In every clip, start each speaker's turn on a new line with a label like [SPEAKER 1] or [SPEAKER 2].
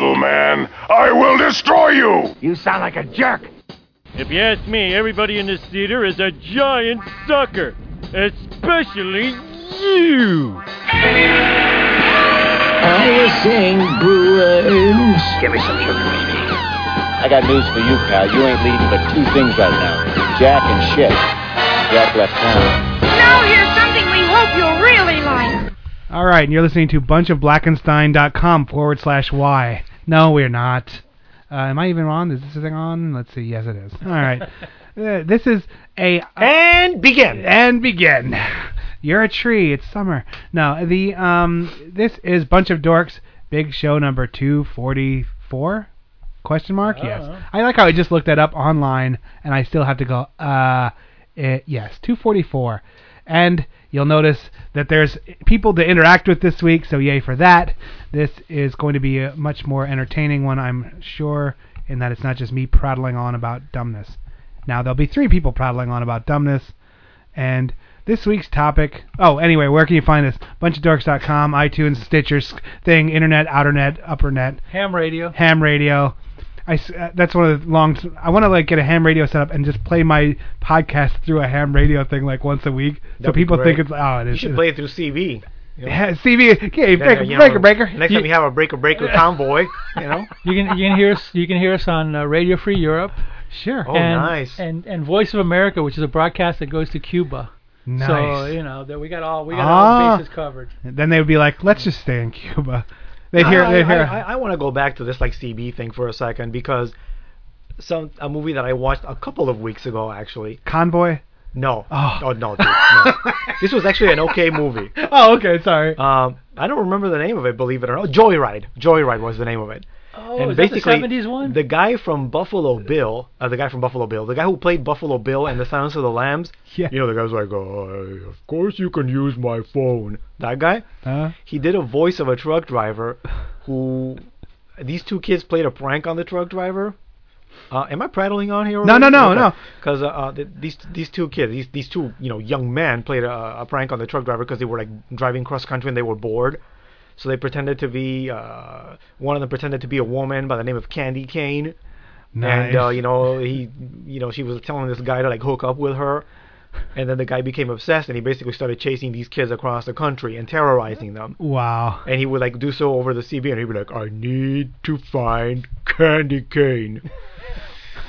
[SPEAKER 1] little man. I will destroy you!
[SPEAKER 2] You sound like a jerk.
[SPEAKER 3] If you ask me, everybody in this theater is a giant sucker. Especially you.
[SPEAKER 2] I was saying, Brewers.
[SPEAKER 4] Give me some sugar, baby.
[SPEAKER 5] I got news for you, pal. You ain't leading but two things right now Jack and shit. Jack left town.
[SPEAKER 6] Now here's something we hope you'll really like.
[SPEAKER 7] All right, and you're listening to bunchofblackenstein.com forward slash y. No, we're not. Uh, am I even on? Is this thing on? Let's see. Yes, it is. All right. Uh, this is a
[SPEAKER 8] and begin
[SPEAKER 7] and begin. You're a tree. It's summer. No, the um, this is bunch of dorks. Big show number two forty four. Question mark? Yes. I like how I just looked that up online, and I still have to go. Uh, eh, yes, two forty four. And you'll notice that there's people to interact with this week, so yay for that. This is going to be a much more entertaining one, I'm sure, in that it's not just me prattling on about dumbness. Now, there'll be three people prattling on about dumbness, and this week's topic. Oh, anyway, where can you find us? Bunchofdorks.com, iTunes, Stitcher, thing, Internet, Outernet, Uppernet,
[SPEAKER 9] Ham radio.
[SPEAKER 7] ham radio. I s uh, that's one of the long. I want to like get a ham radio set up and just play my podcast through a ham radio thing like once a week, so
[SPEAKER 8] That'd be
[SPEAKER 7] people
[SPEAKER 8] great.
[SPEAKER 7] think it's oh it is.
[SPEAKER 8] You
[SPEAKER 7] is.
[SPEAKER 8] should play it through CB. You know?
[SPEAKER 7] Yeah, CB. Okay,
[SPEAKER 8] Yeah,
[SPEAKER 7] breaker,
[SPEAKER 8] you know,
[SPEAKER 7] breaker, breaker.
[SPEAKER 8] Next time you have a breaker breaker convoy, you know.
[SPEAKER 9] You can you can hear us you can hear us on uh, Radio Free Europe.
[SPEAKER 7] Sure.
[SPEAKER 8] Oh,
[SPEAKER 9] and,
[SPEAKER 8] nice.
[SPEAKER 9] And and Voice of America, which is a broadcast that goes to Cuba. So you know that we got all we got
[SPEAKER 7] Ah.
[SPEAKER 9] all bases covered.
[SPEAKER 7] Then they would be like, let's just stay in Cuba. They'd hear.
[SPEAKER 8] I,
[SPEAKER 7] They'd hear.
[SPEAKER 8] I, I, want to go back to this like CB thing for a second because some a movie that I watched a couple of weeks ago actually.
[SPEAKER 7] Convoy.
[SPEAKER 8] No.
[SPEAKER 7] Oh.
[SPEAKER 8] no, dude, no. this was actually an okay movie.
[SPEAKER 7] Oh, okay. Sorry.
[SPEAKER 8] Um, I don't remember the name of it, believe it or not. Joyride. Joyride was the name of it.
[SPEAKER 9] Oh,
[SPEAKER 8] and
[SPEAKER 9] is that the
[SPEAKER 8] basically,
[SPEAKER 9] 70s one?
[SPEAKER 8] the guy from Buffalo Bill, uh, the guy from Buffalo Bill, the guy who played Buffalo Bill and The Silence of the Lambs,
[SPEAKER 7] Yeah.
[SPEAKER 8] you know, the guy was like, oh, of course you can use my phone. That guy,
[SPEAKER 7] Uh,
[SPEAKER 8] he did a voice of a truck driver who, these two kids played a prank on the truck driver. Uh, am I prattling on here?
[SPEAKER 7] No, no, no, no.
[SPEAKER 8] Because uh, uh, th- these these two kids, these these two you know young men played a, a prank on the truck driver because they were like driving cross country and they were bored. So they pretended to be uh, one of them pretended to be a woman by the name of Candy Cane,
[SPEAKER 7] nice.
[SPEAKER 8] and uh, you know he you know she was telling this guy to like hook up with her, and then the guy became obsessed and he basically started chasing these kids across the country and terrorizing them.
[SPEAKER 7] wow.
[SPEAKER 8] And he would like do so over the CB and he'd be like, I need to find Candy Cane.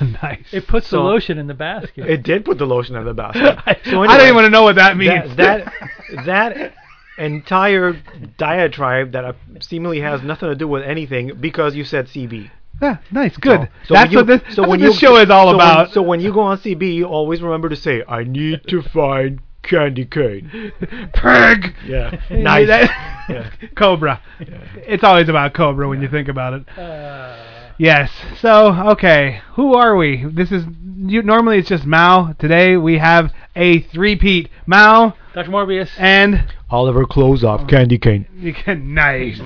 [SPEAKER 7] nice.
[SPEAKER 9] It puts the lotion in the basket.
[SPEAKER 8] It did put the lotion in the basket.
[SPEAKER 7] I,
[SPEAKER 8] So
[SPEAKER 7] I don't even want to know what that means.
[SPEAKER 8] that that that entire diatribe that uh, seemingly has nothing to do with anything because you said CB.
[SPEAKER 7] Yeah, nice, good.
[SPEAKER 8] So, so
[SPEAKER 7] that's
[SPEAKER 8] when you,
[SPEAKER 7] what this,
[SPEAKER 8] so
[SPEAKER 7] that's
[SPEAKER 8] when
[SPEAKER 7] what
[SPEAKER 8] you,
[SPEAKER 7] show is all
[SPEAKER 8] so
[SPEAKER 7] about.
[SPEAKER 8] When, so when you go on CB, you always remember to say, "I need to find candy cane."
[SPEAKER 7] Pig.
[SPEAKER 8] Yeah, nice. Yeah.
[SPEAKER 7] Cobra. It's always about Cobra when you think about it.
[SPEAKER 9] Uh,
[SPEAKER 7] Yes. So, okay, who are we? This is you, normally it's just Mao. Today we have a three-peat. Mao
[SPEAKER 9] Dr. Morbius.
[SPEAKER 7] and
[SPEAKER 8] Oliver close off candy cane.
[SPEAKER 7] you can nice.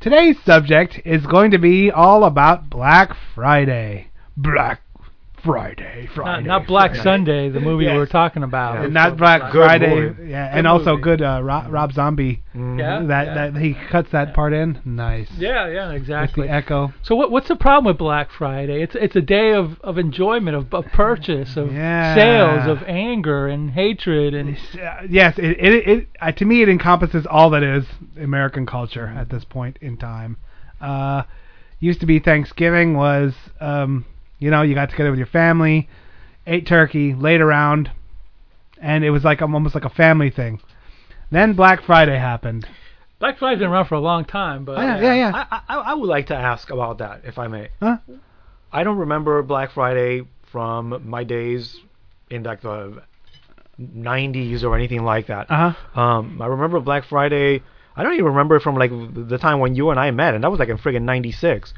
[SPEAKER 7] Today's subject is going to be all about Black Friday. Black Friday.
[SPEAKER 9] not,
[SPEAKER 7] Friday.
[SPEAKER 9] not Black
[SPEAKER 7] Friday.
[SPEAKER 9] Sunday, the movie
[SPEAKER 7] Yes.
[SPEAKER 9] we were talking about.
[SPEAKER 7] And not Black
[SPEAKER 8] Good
[SPEAKER 7] Friday.
[SPEAKER 8] movie.
[SPEAKER 7] Yeah,
[SPEAKER 9] Good
[SPEAKER 7] and also
[SPEAKER 9] movie.
[SPEAKER 7] good uh, Rob, Rob Zombie.
[SPEAKER 9] Yeah,
[SPEAKER 7] that
[SPEAKER 9] yeah.
[SPEAKER 7] that he cuts that part in. Nice.
[SPEAKER 9] Yeah, yeah,
[SPEAKER 7] With
[SPEAKER 9] exactly.
[SPEAKER 7] the echo.
[SPEAKER 9] So what what's the problem with Black Friday? It's it's a day of, of enjoyment, of, of purchase, of
[SPEAKER 7] Yeah.
[SPEAKER 9] sales, of anger and hatred, and
[SPEAKER 7] Uh, yes, it it, it uh, to me it encompasses all that is American culture at this point in time. Uh, used to be Thanksgiving was um, you know you got together with your family, ate turkey, laid around, and it was like um, almost like a family thing. Then Black Friday happened.
[SPEAKER 9] Black Friday's been around for a long time. But
[SPEAKER 7] Oh, yeah, yeah, yeah.
[SPEAKER 8] I, I I would like to ask about that, if I may.
[SPEAKER 7] Huh?
[SPEAKER 8] I don't remember Black Friday from my days in like the 90s or anything like that.
[SPEAKER 7] Uh huh.
[SPEAKER 8] Um, I remember Black Friday. I don't even remember it from like the time when you and I met, and that was like in friggin' '96.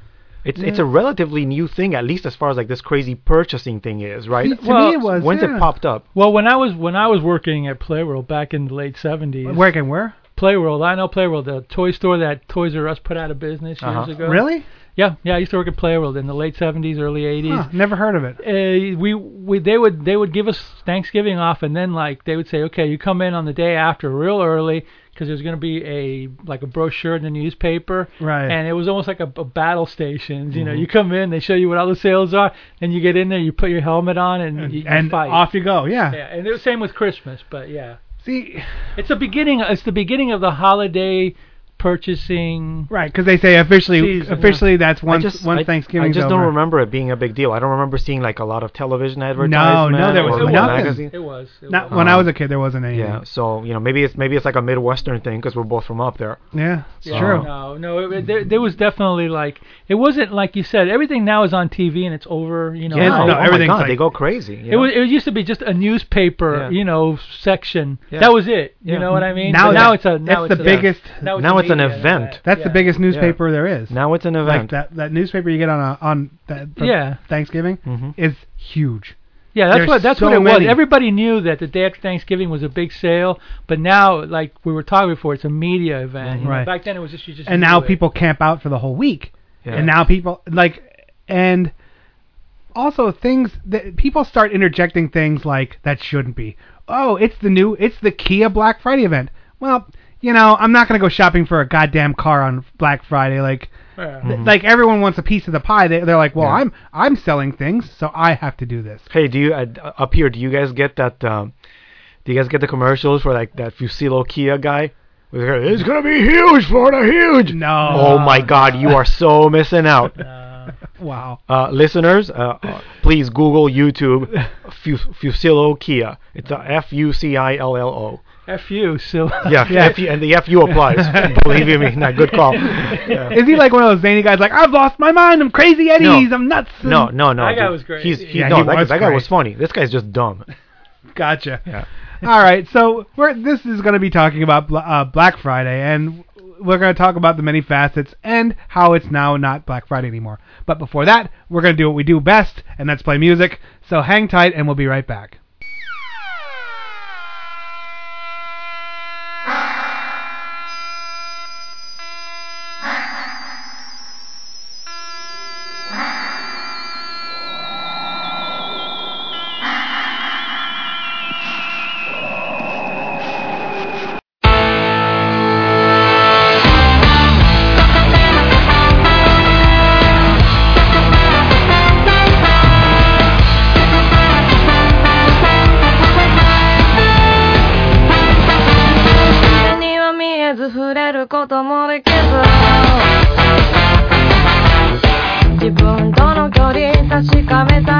[SPEAKER 8] It's it's a relatively new thing, at least as far as like this crazy purchasing thing is, right?
[SPEAKER 7] See, to
[SPEAKER 9] Well,
[SPEAKER 7] me it was.
[SPEAKER 8] When's
[SPEAKER 7] yeah.
[SPEAKER 8] it popped up?
[SPEAKER 9] well, when I was when I was working at Playworld back in the late '70s,
[SPEAKER 7] Working where?
[SPEAKER 9] Playworld, I know Playworld, the toy store that Toys R Us put out of business years
[SPEAKER 8] Uh-huh.
[SPEAKER 9] ago.
[SPEAKER 7] Really?
[SPEAKER 9] Yeah, yeah. I used to work at Playworld in the late '70s, early '80s.
[SPEAKER 7] Huh, never heard of it.
[SPEAKER 9] uh, we we they would they would give us Thanksgiving off, and then like they would say, okay, you come in on the day after, real early, because there's going to be a like a brochure in the newspaper,
[SPEAKER 7] Right.
[SPEAKER 9] and it was almost like a, a battle stations. You know, mm-hmm. you come in, they show you what all the sales are, then you get in there, you put your helmet on, and you, you
[SPEAKER 7] and
[SPEAKER 9] fight.
[SPEAKER 7] off you go. Yeah.
[SPEAKER 9] Yeah, and the same with Christmas, but yeah,
[SPEAKER 7] See,
[SPEAKER 9] it's the beginning. It's the beginning of the holiday purchasing.
[SPEAKER 7] right? Because they say officially,
[SPEAKER 9] Season,
[SPEAKER 7] officially that's once
[SPEAKER 8] I just,
[SPEAKER 7] once
[SPEAKER 8] I,
[SPEAKER 7] Thanksgiving.
[SPEAKER 8] I just don't remember it being a big deal. I don't remember seeing like a lot of television advertisements.
[SPEAKER 7] no, no, there was
[SPEAKER 8] or
[SPEAKER 7] nothing.
[SPEAKER 8] magazine.
[SPEAKER 9] It was. It
[SPEAKER 7] Not
[SPEAKER 9] was.
[SPEAKER 7] when I
[SPEAKER 8] Uh,
[SPEAKER 7] was a kid, there wasn't any.
[SPEAKER 8] Yeah, so you know maybe it's maybe it's like a Midwestern thing because we're both from up there.
[SPEAKER 7] Yeah, it's
[SPEAKER 9] Yeah,
[SPEAKER 7] true.
[SPEAKER 9] No, no, it, it- there, there was definitely like it wasn't like you said. Everything now is on TV and it's over. You know,
[SPEAKER 7] Yeah,
[SPEAKER 9] how-
[SPEAKER 7] no,
[SPEAKER 8] oh my God,
[SPEAKER 7] like-
[SPEAKER 8] they go crazy. you
[SPEAKER 9] It
[SPEAKER 8] know?
[SPEAKER 9] was. It used to be just a newspaper,
[SPEAKER 8] Yeah.
[SPEAKER 9] you know, section.
[SPEAKER 8] Yeah.
[SPEAKER 9] That was it. You
[SPEAKER 8] Yeah.
[SPEAKER 9] know what I mean?
[SPEAKER 7] Now
[SPEAKER 9] now it's a. Now
[SPEAKER 7] it's
[SPEAKER 9] it's
[SPEAKER 7] the biggest.
[SPEAKER 9] Now it's,
[SPEAKER 8] Now
[SPEAKER 9] a
[SPEAKER 8] it's an event.
[SPEAKER 9] event.
[SPEAKER 7] That's
[SPEAKER 9] Yeah.
[SPEAKER 7] the biggest newspaper there is.
[SPEAKER 8] now it's an
[SPEAKER 7] like
[SPEAKER 8] event.
[SPEAKER 7] that that newspaper you get on a, on that
[SPEAKER 9] Yeah.
[SPEAKER 7] Thanksgiving
[SPEAKER 8] Mhm.
[SPEAKER 7] is huge.
[SPEAKER 9] Yeah, that's
[SPEAKER 7] There's
[SPEAKER 9] what that's
[SPEAKER 7] so
[SPEAKER 9] what it
[SPEAKER 7] many.
[SPEAKER 9] was. Everybody knew that the day after Thanksgiving was a big sale, but now, like we were talking before, it's a media event. you know.
[SPEAKER 7] Right.
[SPEAKER 9] Back then, it was just you just.
[SPEAKER 7] and
[SPEAKER 9] knew
[SPEAKER 7] now
[SPEAKER 9] it.
[SPEAKER 7] people camp out for the whole week.
[SPEAKER 8] Yeah.
[SPEAKER 7] And now people like and also things that people start interjecting things like that shouldn't be. Oh, it's the new it's the Kia Black Friday event. Well, you know, I'm not going to go shopping for a goddamn car on Black Friday like
[SPEAKER 9] Yeah.
[SPEAKER 7] th- like everyone wants a piece of the pie. They, they're like, "Well,
[SPEAKER 8] Yeah.
[SPEAKER 7] I'm I'm selling things, so I have to do this."
[SPEAKER 8] Hey, do you uh, up here? Do you guys get that? Um, do you guys get the commercials for like that Fucillo Kia guy? Where they're, It's gonna be huge, Florida, huge.
[SPEAKER 7] No.
[SPEAKER 8] Oh my God, you are so missing out.
[SPEAKER 9] Uh,
[SPEAKER 7] Wow.
[SPEAKER 8] Uh, listeners, uh, uh, please Google YouTube Fu- Fucillo Kia. It's a F U C I L L O.
[SPEAKER 9] F you. So.
[SPEAKER 8] Yeah,
[SPEAKER 7] Yeah.
[SPEAKER 8] F- and the FU applies. Believe you me, not good call. Yeah.
[SPEAKER 7] Is he like one of those zany guys like, "I've lost my mind. I'm crazy Eddie's. I'm nuts."
[SPEAKER 8] No, no, no.
[SPEAKER 9] That guy was great.
[SPEAKER 8] He's, he's
[SPEAKER 7] Yeah,
[SPEAKER 8] no,
[SPEAKER 7] he
[SPEAKER 8] that,
[SPEAKER 7] was
[SPEAKER 8] that guy
[SPEAKER 7] great.
[SPEAKER 8] was funny. This guy's just dumb.
[SPEAKER 7] Gotcha.
[SPEAKER 8] Yeah.
[SPEAKER 7] All right, so we're this is going to be talking about uh, Black Friday, and we're going to talk about the many facets and how it's now not Black Friday anymore. But before that, we're going to do what we do best, and that's play music. So hang tight, and we'll be right back.
[SPEAKER 4] cabeza.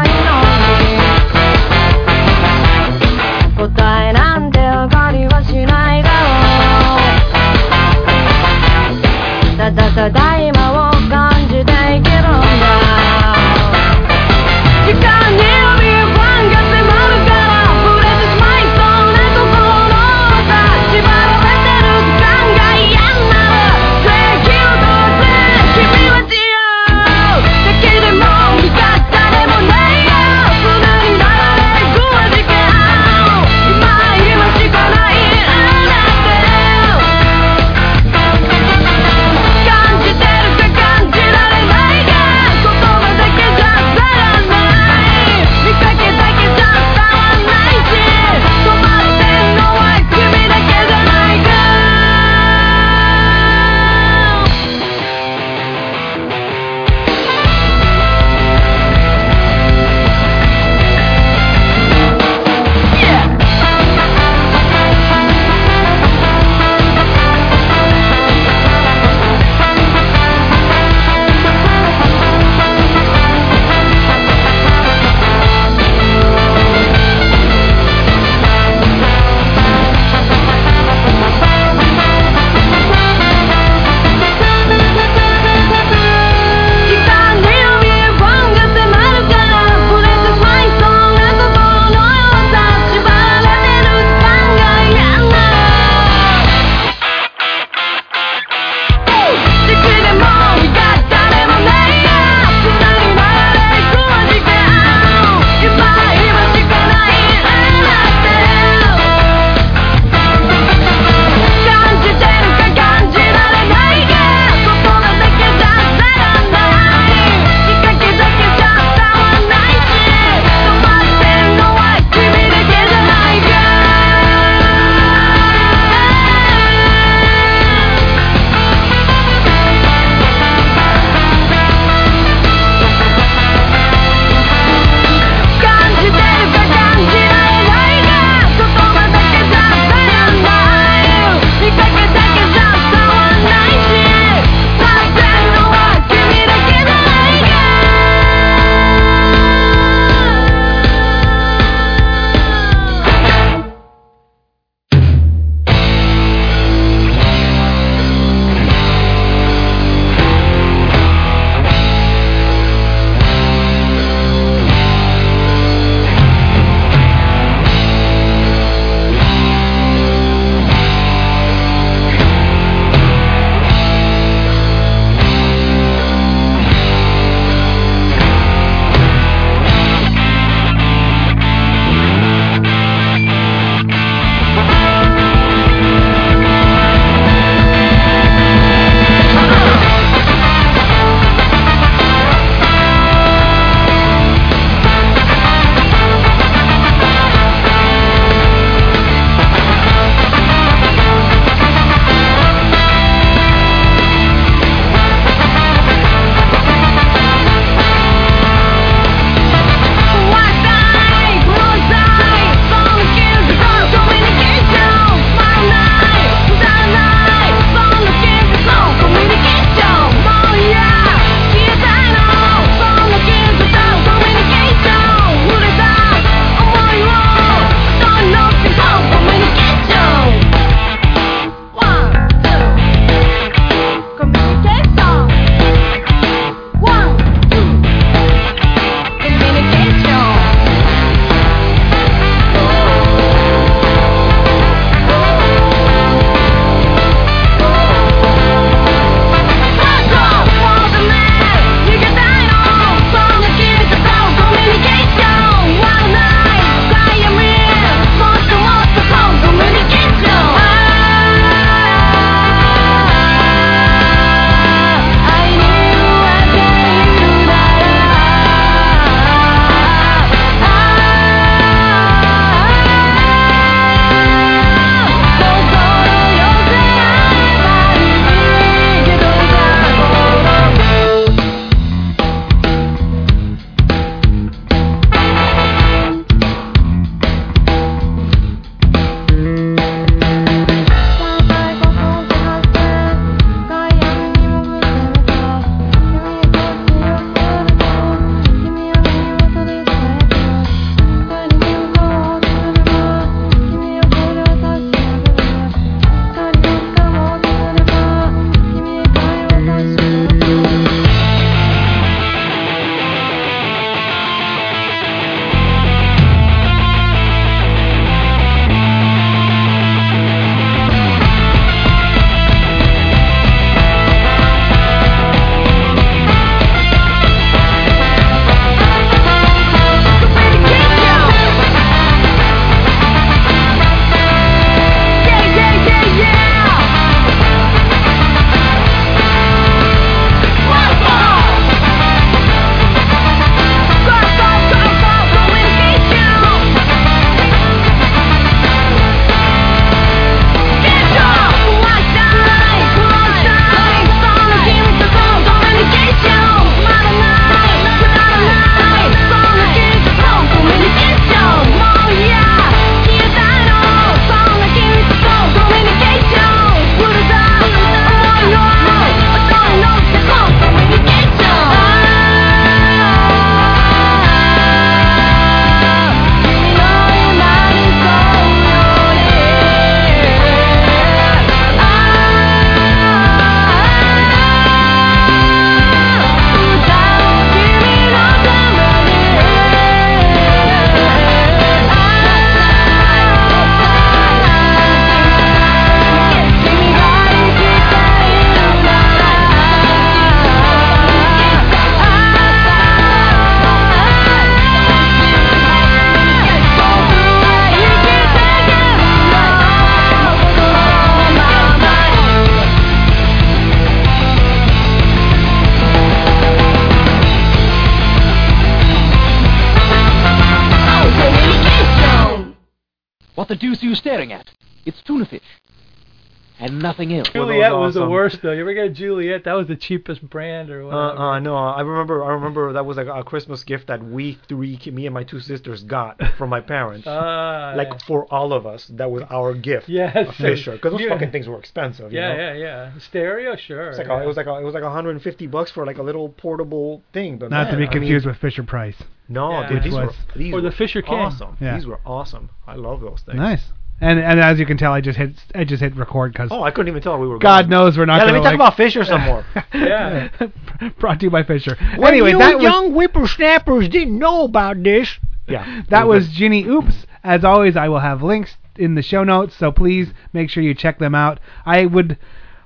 [SPEAKER 4] And nothing else.
[SPEAKER 9] Juliet was the
[SPEAKER 8] awesome.
[SPEAKER 9] worst though. You ever get a Juliet? That was the cheapest brand or
[SPEAKER 8] Uh,
[SPEAKER 9] whatever.
[SPEAKER 8] uh, no, I remember. I remember that was like a Christmas gift that we three, me and my two sisters, got from my parents.
[SPEAKER 9] Ah,
[SPEAKER 8] like
[SPEAKER 9] yeah.
[SPEAKER 8] for all of us, that was our gift.
[SPEAKER 9] Yes.
[SPEAKER 8] a Fisher, because those
[SPEAKER 9] Yeah.
[SPEAKER 8] fucking things were expensive. you
[SPEAKER 9] yeah,
[SPEAKER 8] know?
[SPEAKER 9] yeah, yeah. Stereo, sure.
[SPEAKER 8] It's like
[SPEAKER 9] yeah.
[SPEAKER 8] a, it was like a, it was like 150 bucks for like a little portable thing. But
[SPEAKER 7] Not
[SPEAKER 8] man,
[SPEAKER 7] to be
[SPEAKER 8] I
[SPEAKER 7] confused
[SPEAKER 8] mean,
[SPEAKER 7] with Fisher Price.
[SPEAKER 8] no,
[SPEAKER 9] Yeah.
[SPEAKER 8] dude, these
[SPEAKER 7] Which
[SPEAKER 8] were these
[SPEAKER 9] Or the
[SPEAKER 8] were
[SPEAKER 9] Fisher King.
[SPEAKER 8] awesome.
[SPEAKER 7] Yeah.
[SPEAKER 8] These were awesome. I love those things.
[SPEAKER 7] Nice. And and as you can tell, I just hit I just hit record because
[SPEAKER 8] Oh, I couldn't even tell we were.
[SPEAKER 7] God
[SPEAKER 8] going.
[SPEAKER 7] knows we're not.
[SPEAKER 8] Yeah, let me
[SPEAKER 7] gonna,
[SPEAKER 8] talk
[SPEAKER 7] like-
[SPEAKER 8] about Fisher some more.
[SPEAKER 9] Yeah.
[SPEAKER 7] Brought to you by Fisher. anyway, that was
[SPEAKER 8] whippersnappers didn't know about this. Yeah,
[SPEAKER 7] that was Ginny Oops. As always, I will have links in the show notes, so please make sure you check them out. I would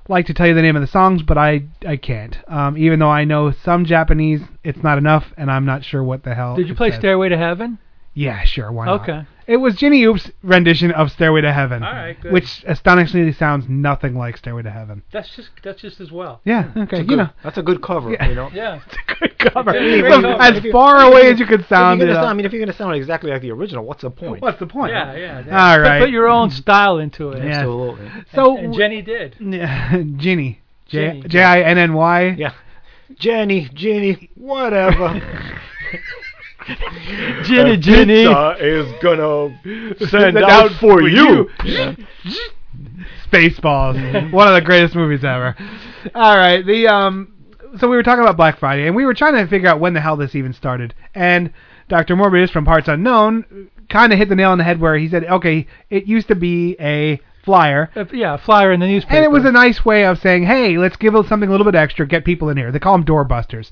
[SPEAKER 7] like to tell you the name of the songs, but I I can't. Um, even though I know some Japanese, it's not enough, and I'm not sure what the hell.
[SPEAKER 9] Did you
[SPEAKER 7] it
[SPEAKER 9] play
[SPEAKER 7] says.
[SPEAKER 9] Stairway to Heaven?
[SPEAKER 7] Yeah, sure. Why not?
[SPEAKER 9] Okay.
[SPEAKER 7] It was Ginny Oops' rendition of Stairway to Heaven,
[SPEAKER 9] All right, good.
[SPEAKER 7] which astonishingly sounds nothing like Stairway to Heaven.
[SPEAKER 9] That's just that's just as well.
[SPEAKER 7] Yeah, hmm. okay,
[SPEAKER 8] That's a
[SPEAKER 7] you
[SPEAKER 8] good-
[SPEAKER 7] know,
[SPEAKER 8] that's a good cover.
[SPEAKER 7] Yeah.
[SPEAKER 8] You know.
[SPEAKER 9] Yeah.
[SPEAKER 7] good cover.
[SPEAKER 9] It's a great
[SPEAKER 7] So,
[SPEAKER 9] cover.
[SPEAKER 7] as
[SPEAKER 8] If you-
[SPEAKER 7] far away as you could
[SPEAKER 8] If
[SPEAKER 7] sound.
[SPEAKER 8] you're
[SPEAKER 7] it
[SPEAKER 8] gonna sound, I mean, if you're gonna sound exactly like the original, what's the point?
[SPEAKER 7] What's the point?
[SPEAKER 9] Yeah, yeah.
[SPEAKER 7] All
[SPEAKER 9] Put- Put your own style into it.
[SPEAKER 7] Yeah.
[SPEAKER 8] Absolutely.
[SPEAKER 7] So
[SPEAKER 9] And Jenny did.
[SPEAKER 7] Yeah, Ginny. J
[SPEAKER 9] Ginny.
[SPEAKER 7] J I N N Y.
[SPEAKER 8] Yeah. Jenny, Jenny, whatever.
[SPEAKER 9] Ginny, Jenny
[SPEAKER 8] Pizza is gonna send
[SPEAKER 7] Send
[SPEAKER 8] out
[SPEAKER 7] out
[SPEAKER 8] for
[SPEAKER 7] for
[SPEAKER 8] you.
[SPEAKER 7] Spaceballs. One of the greatest movies ever. All right, the um so we were talking about Black Friday and we were trying to figure out when the hell this even started. And Dr. Morbius from Parts Unknown kind of hit the nail on the head where he said, "Okay, it used to be a flyer
[SPEAKER 9] Uh, yeah, flyer in the newspaper.
[SPEAKER 7] And it was a nice way of saying, hey, let's give it something a little bit extra, get people in here. They call them doorbusters.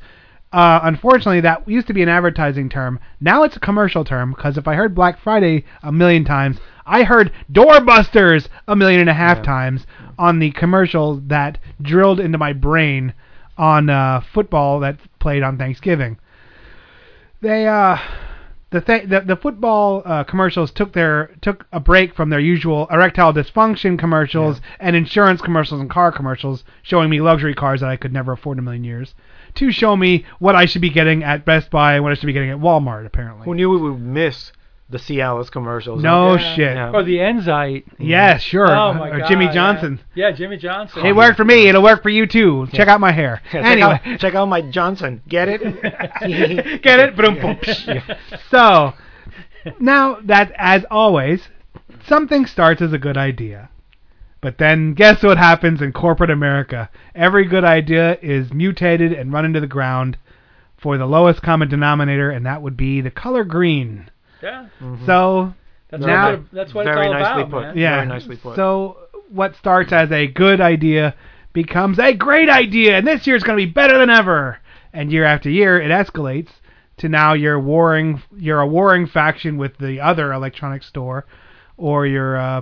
[SPEAKER 7] Uh, unfortunately, that used to be an advertising term. Now it's a commercial term because if I heard Black Friday a million times, I heard doorbusters a million and a half times on the commercial that drilled into my brain on uh, football that played on Thanksgiving. They uh, the th- the, the football uh, commercials took their took a break from their usual erectile dysfunction commercials and insurance commercials and car commercials showing me luxury cars that I could never afford in a million years to show me what I should be getting at Best Buy and what I should be getting at Walmart apparently.
[SPEAKER 8] Who knew we would miss the Cialis commercials?
[SPEAKER 7] No
[SPEAKER 8] huh?
[SPEAKER 7] shit.
[SPEAKER 8] Yeah.
[SPEAKER 9] Or the Enzyte.
[SPEAKER 7] Yeah, sure.
[SPEAKER 9] Oh my uh,
[SPEAKER 7] or
[SPEAKER 9] God,
[SPEAKER 7] Jimmy. Johnson.
[SPEAKER 9] Yeah, Jimmy Johnson.
[SPEAKER 7] It worked for me. It'll work for you too. Check out my hair.
[SPEAKER 8] Yeah, check
[SPEAKER 7] anyway,
[SPEAKER 8] out, check out my Johnson. Get it?
[SPEAKER 7] Get it? Boom, boom, psh. So, now that, as always, something starts as a good idea. But then guess what happens in corporate America? Every good idea is mutated and run into the ground for the lowest common denominator, and that would be the color green.
[SPEAKER 9] Yeah.
[SPEAKER 7] So
[SPEAKER 9] That's
[SPEAKER 7] now,
[SPEAKER 9] what, that's what
[SPEAKER 8] Very
[SPEAKER 9] it's all
[SPEAKER 8] nicely
[SPEAKER 9] about,
[SPEAKER 8] put.
[SPEAKER 9] man.
[SPEAKER 7] yeah.
[SPEAKER 8] Very nicely put.
[SPEAKER 7] So what starts as a good idea becomes a great idea, and this year is going to be better than ever. And year after year, it escalates to now you're warring, you're a warring faction with the other electronics store, or you're uh,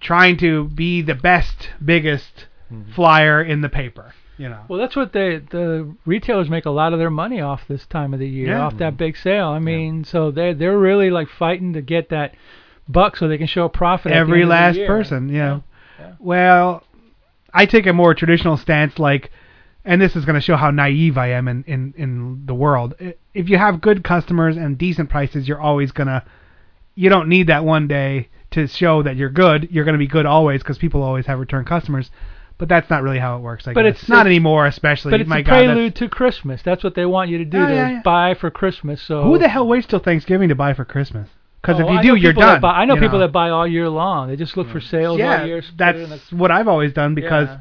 [SPEAKER 7] trying to be the best, biggest mm-hmm. flyer in the paper. You know.
[SPEAKER 9] Well, that's what they the retailers make a lot of their money off this time of the year,
[SPEAKER 7] Yeah.
[SPEAKER 9] off that mm-hmm. big sale. I mean, so they they're really like fighting to get that buck so they can show a profit.
[SPEAKER 7] Every
[SPEAKER 9] end of the
[SPEAKER 7] last person, you know.
[SPEAKER 9] Yeah.
[SPEAKER 7] Well, I take a more traditional stance, like, and this is going to show how naive I am in, in, in the world. If you have good customers and decent prices, you're always going to, you don't need that one day to show that you're good. You're going to be good always because people always have return customers. But that's not really how it works. I
[SPEAKER 9] But
[SPEAKER 7] guess.
[SPEAKER 9] it's-
[SPEAKER 7] not
[SPEAKER 9] it's-
[SPEAKER 7] anymore, especially.
[SPEAKER 9] But it's
[SPEAKER 7] My
[SPEAKER 9] a
[SPEAKER 7] God,
[SPEAKER 9] prelude to Christmas. That's what they want you to do to
[SPEAKER 7] yeah, yeah.
[SPEAKER 9] buy for Christmas. So
[SPEAKER 7] Who the hell waits till Thanksgiving to buy for Christmas? Because
[SPEAKER 9] Oh,
[SPEAKER 7] if you
[SPEAKER 9] I
[SPEAKER 7] do, you're done.
[SPEAKER 9] buy- I know
[SPEAKER 7] you
[SPEAKER 9] people that buy all year long. They just look for mm. sales
[SPEAKER 7] yeah,
[SPEAKER 9] all year. put it in
[SPEAKER 7] that's
[SPEAKER 9] the-
[SPEAKER 7] what I've always done because
[SPEAKER 9] Yeah.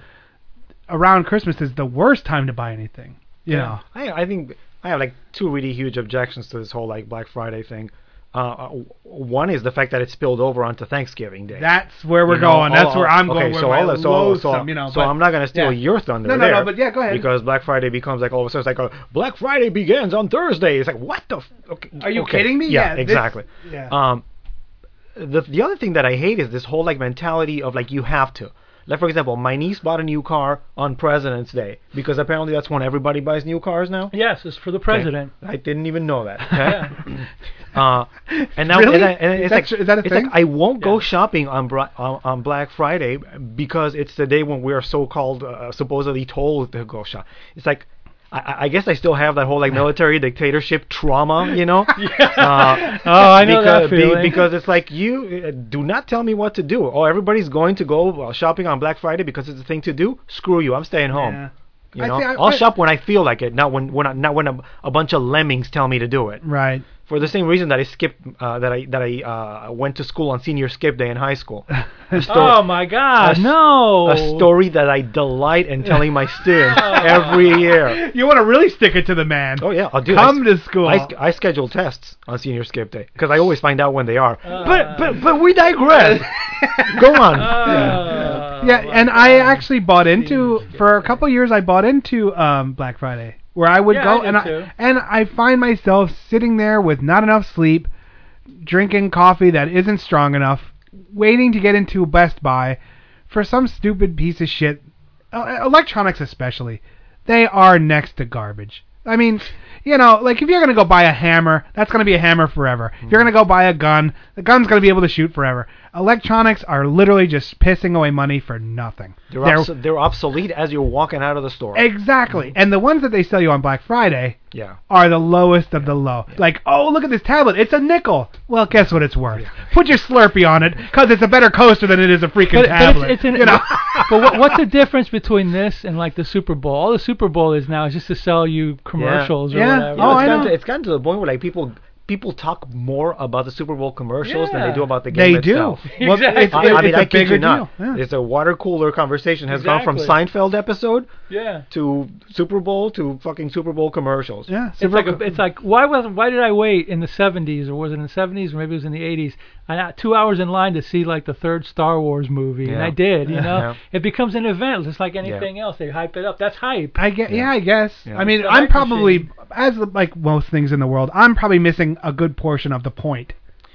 [SPEAKER 7] around Christmas is the worst time to buy anything. You
[SPEAKER 9] Yeah.
[SPEAKER 7] know.
[SPEAKER 8] I, I think I have like two really huge objections to this whole like Black Friday thing. Uh, uh, one is the fact that it spilled over onto Thanksgiving Day.
[SPEAKER 7] That's where we're
[SPEAKER 8] You know,
[SPEAKER 7] going. That's
[SPEAKER 8] all-
[SPEAKER 7] where I'm
[SPEAKER 8] okay,
[SPEAKER 7] going.
[SPEAKER 8] so all so,
[SPEAKER 7] loathsome,
[SPEAKER 8] so,
[SPEAKER 7] you know,
[SPEAKER 8] so
[SPEAKER 7] but-
[SPEAKER 8] I'm not gonna steal
[SPEAKER 7] yeah.
[SPEAKER 8] your thunder
[SPEAKER 7] No, no,
[SPEAKER 8] there.
[SPEAKER 7] no, but yeah, go ahead.
[SPEAKER 8] Because Black Friday becomes like all of a sudden it's like a Black Friday begins on Thursday. It's like what the? F- okay,
[SPEAKER 7] Are you
[SPEAKER 8] okay.
[SPEAKER 7] kidding me?
[SPEAKER 8] Yeah,
[SPEAKER 7] Yeah, this-
[SPEAKER 8] exactly.
[SPEAKER 7] yeah.
[SPEAKER 8] Um, the the other thing that I hate is this whole like mentality of like you have to. Like for example, my niece bought a new car on President's Day because apparently that's when everybody buys new cars now.
[SPEAKER 9] Yes, it's for the president.
[SPEAKER 8] I didn't even know that. Okay? uh, and now
[SPEAKER 7] Really?
[SPEAKER 8] and, I- and it's
[SPEAKER 7] that
[SPEAKER 8] like
[SPEAKER 7] tr- is that a
[SPEAKER 8] it's
[SPEAKER 7] thing?
[SPEAKER 8] like I won't go shopping on, Bra- on on Black Friday because it's the day when we are so called uh, supposedly told to go shop. It's like I, I guess I still have that whole like military dictatorship trauma, you know. Uh,
[SPEAKER 9] Oh, I know
[SPEAKER 8] because,
[SPEAKER 9] that feeling.
[SPEAKER 8] because it's like you uh, do not tell me what to do. Oh, everybody's going to go uh, shopping on Black Friday because it's the thing to do. Screw you, I'm staying home.
[SPEAKER 7] Yeah.
[SPEAKER 8] You know,
[SPEAKER 7] I-
[SPEAKER 8] I'll
[SPEAKER 7] I-
[SPEAKER 8] shop when I feel like it, not when when I, not when a, a bunch of lemmings tell me to do it.
[SPEAKER 7] Right.
[SPEAKER 8] For the same reason that I skipped uh, that I that I uh, went to school on senior skip day in high school. A sto-
[SPEAKER 9] Oh my gosh!
[SPEAKER 8] a s-
[SPEAKER 9] no!
[SPEAKER 8] a story that I delight in telling my students every year.
[SPEAKER 7] You want to really stick it to the man.
[SPEAKER 8] Oh yeah, I'll do.
[SPEAKER 7] Come
[SPEAKER 8] I, s-
[SPEAKER 7] to school.
[SPEAKER 8] I schedule tests on senior skip day because I always find out when they are.
[SPEAKER 9] Uh.
[SPEAKER 8] but but but we digress. Go on.
[SPEAKER 9] Uh,
[SPEAKER 7] yeah, and I actually bought into for a couple years. I bought into um, Black Friday, where I would
[SPEAKER 9] Yeah,
[SPEAKER 7] go
[SPEAKER 9] I
[SPEAKER 7] and I
[SPEAKER 9] too.
[SPEAKER 7] and I find myself sitting there with not enough sleep, drinking coffee that isn't strong enough, waiting to get into Best Buy for some stupid piece of shit. Electronics, especially, they are next to garbage. I mean, you know, like if you're gonna go buy a hammer, that's gonna be a hammer forever. If you're gonna go buy a gun, the gun's gonna be able to shoot forever. Electronics are literally just pissing away money for nothing.
[SPEAKER 8] They're,
[SPEAKER 7] They're-
[SPEAKER 8] obs- they're obsolete as you're walking out of the store.
[SPEAKER 7] exactly, mm-hmm. and the ones that they sell you on Black Friday
[SPEAKER 8] yeah.
[SPEAKER 7] are the lowest of the low. Like, oh, look at this tablet, it's a nickel. Well, guess what it's worth? Put your Slurpee on it, cause it's a better coaster than it is a freaking
[SPEAKER 9] But, but
[SPEAKER 7] tablet.
[SPEAKER 9] it's, it's an,
[SPEAKER 7] you know?
[SPEAKER 9] but what, what's the difference between this and like the Super Bowl? All the Super Bowl is now is just to sell you commercials or
[SPEAKER 7] Yeah.
[SPEAKER 9] whatever.
[SPEAKER 8] You know,
[SPEAKER 7] Oh,
[SPEAKER 8] it's
[SPEAKER 7] I
[SPEAKER 8] gotten
[SPEAKER 7] know.
[SPEAKER 8] To, it's gotten to the point where like people people talk more about the Super Bowl commercials than they do about the game
[SPEAKER 7] They do. Well,
[SPEAKER 9] Exactly.
[SPEAKER 7] it's,
[SPEAKER 8] I, I
[SPEAKER 7] it's
[SPEAKER 8] mean,
[SPEAKER 7] a
[SPEAKER 8] I kid
[SPEAKER 7] bigger
[SPEAKER 8] you not.
[SPEAKER 7] Yeah.
[SPEAKER 8] It's a water cooler conversation has gone from Seinfeld episode
[SPEAKER 9] Yeah.
[SPEAKER 8] to Super Bowl to fucking Super Bowl commercials.
[SPEAKER 7] Yeah,
[SPEAKER 9] It's like a, it's like why was why did I wait in the 70s or was it in the 70s or maybe it was in the 80s? I got two hours in line to see like the third Star Wars movie, and I did. You know,
[SPEAKER 8] Yeah.
[SPEAKER 9] it becomes an event just like anything else. They hype it up. That's hype.
[SPEAKER 7] I get, yeah. I guess.
[SPEAKER 8] Yeah.
[SPEAKER 7] I mean,
[SPEAKER 9] It's a
[SPEAKER 7] I'm probably,
[SPEAKER 9] machine.
[SPEAKER 7] as like most things in the world, I'm probably missing a good portion of the point.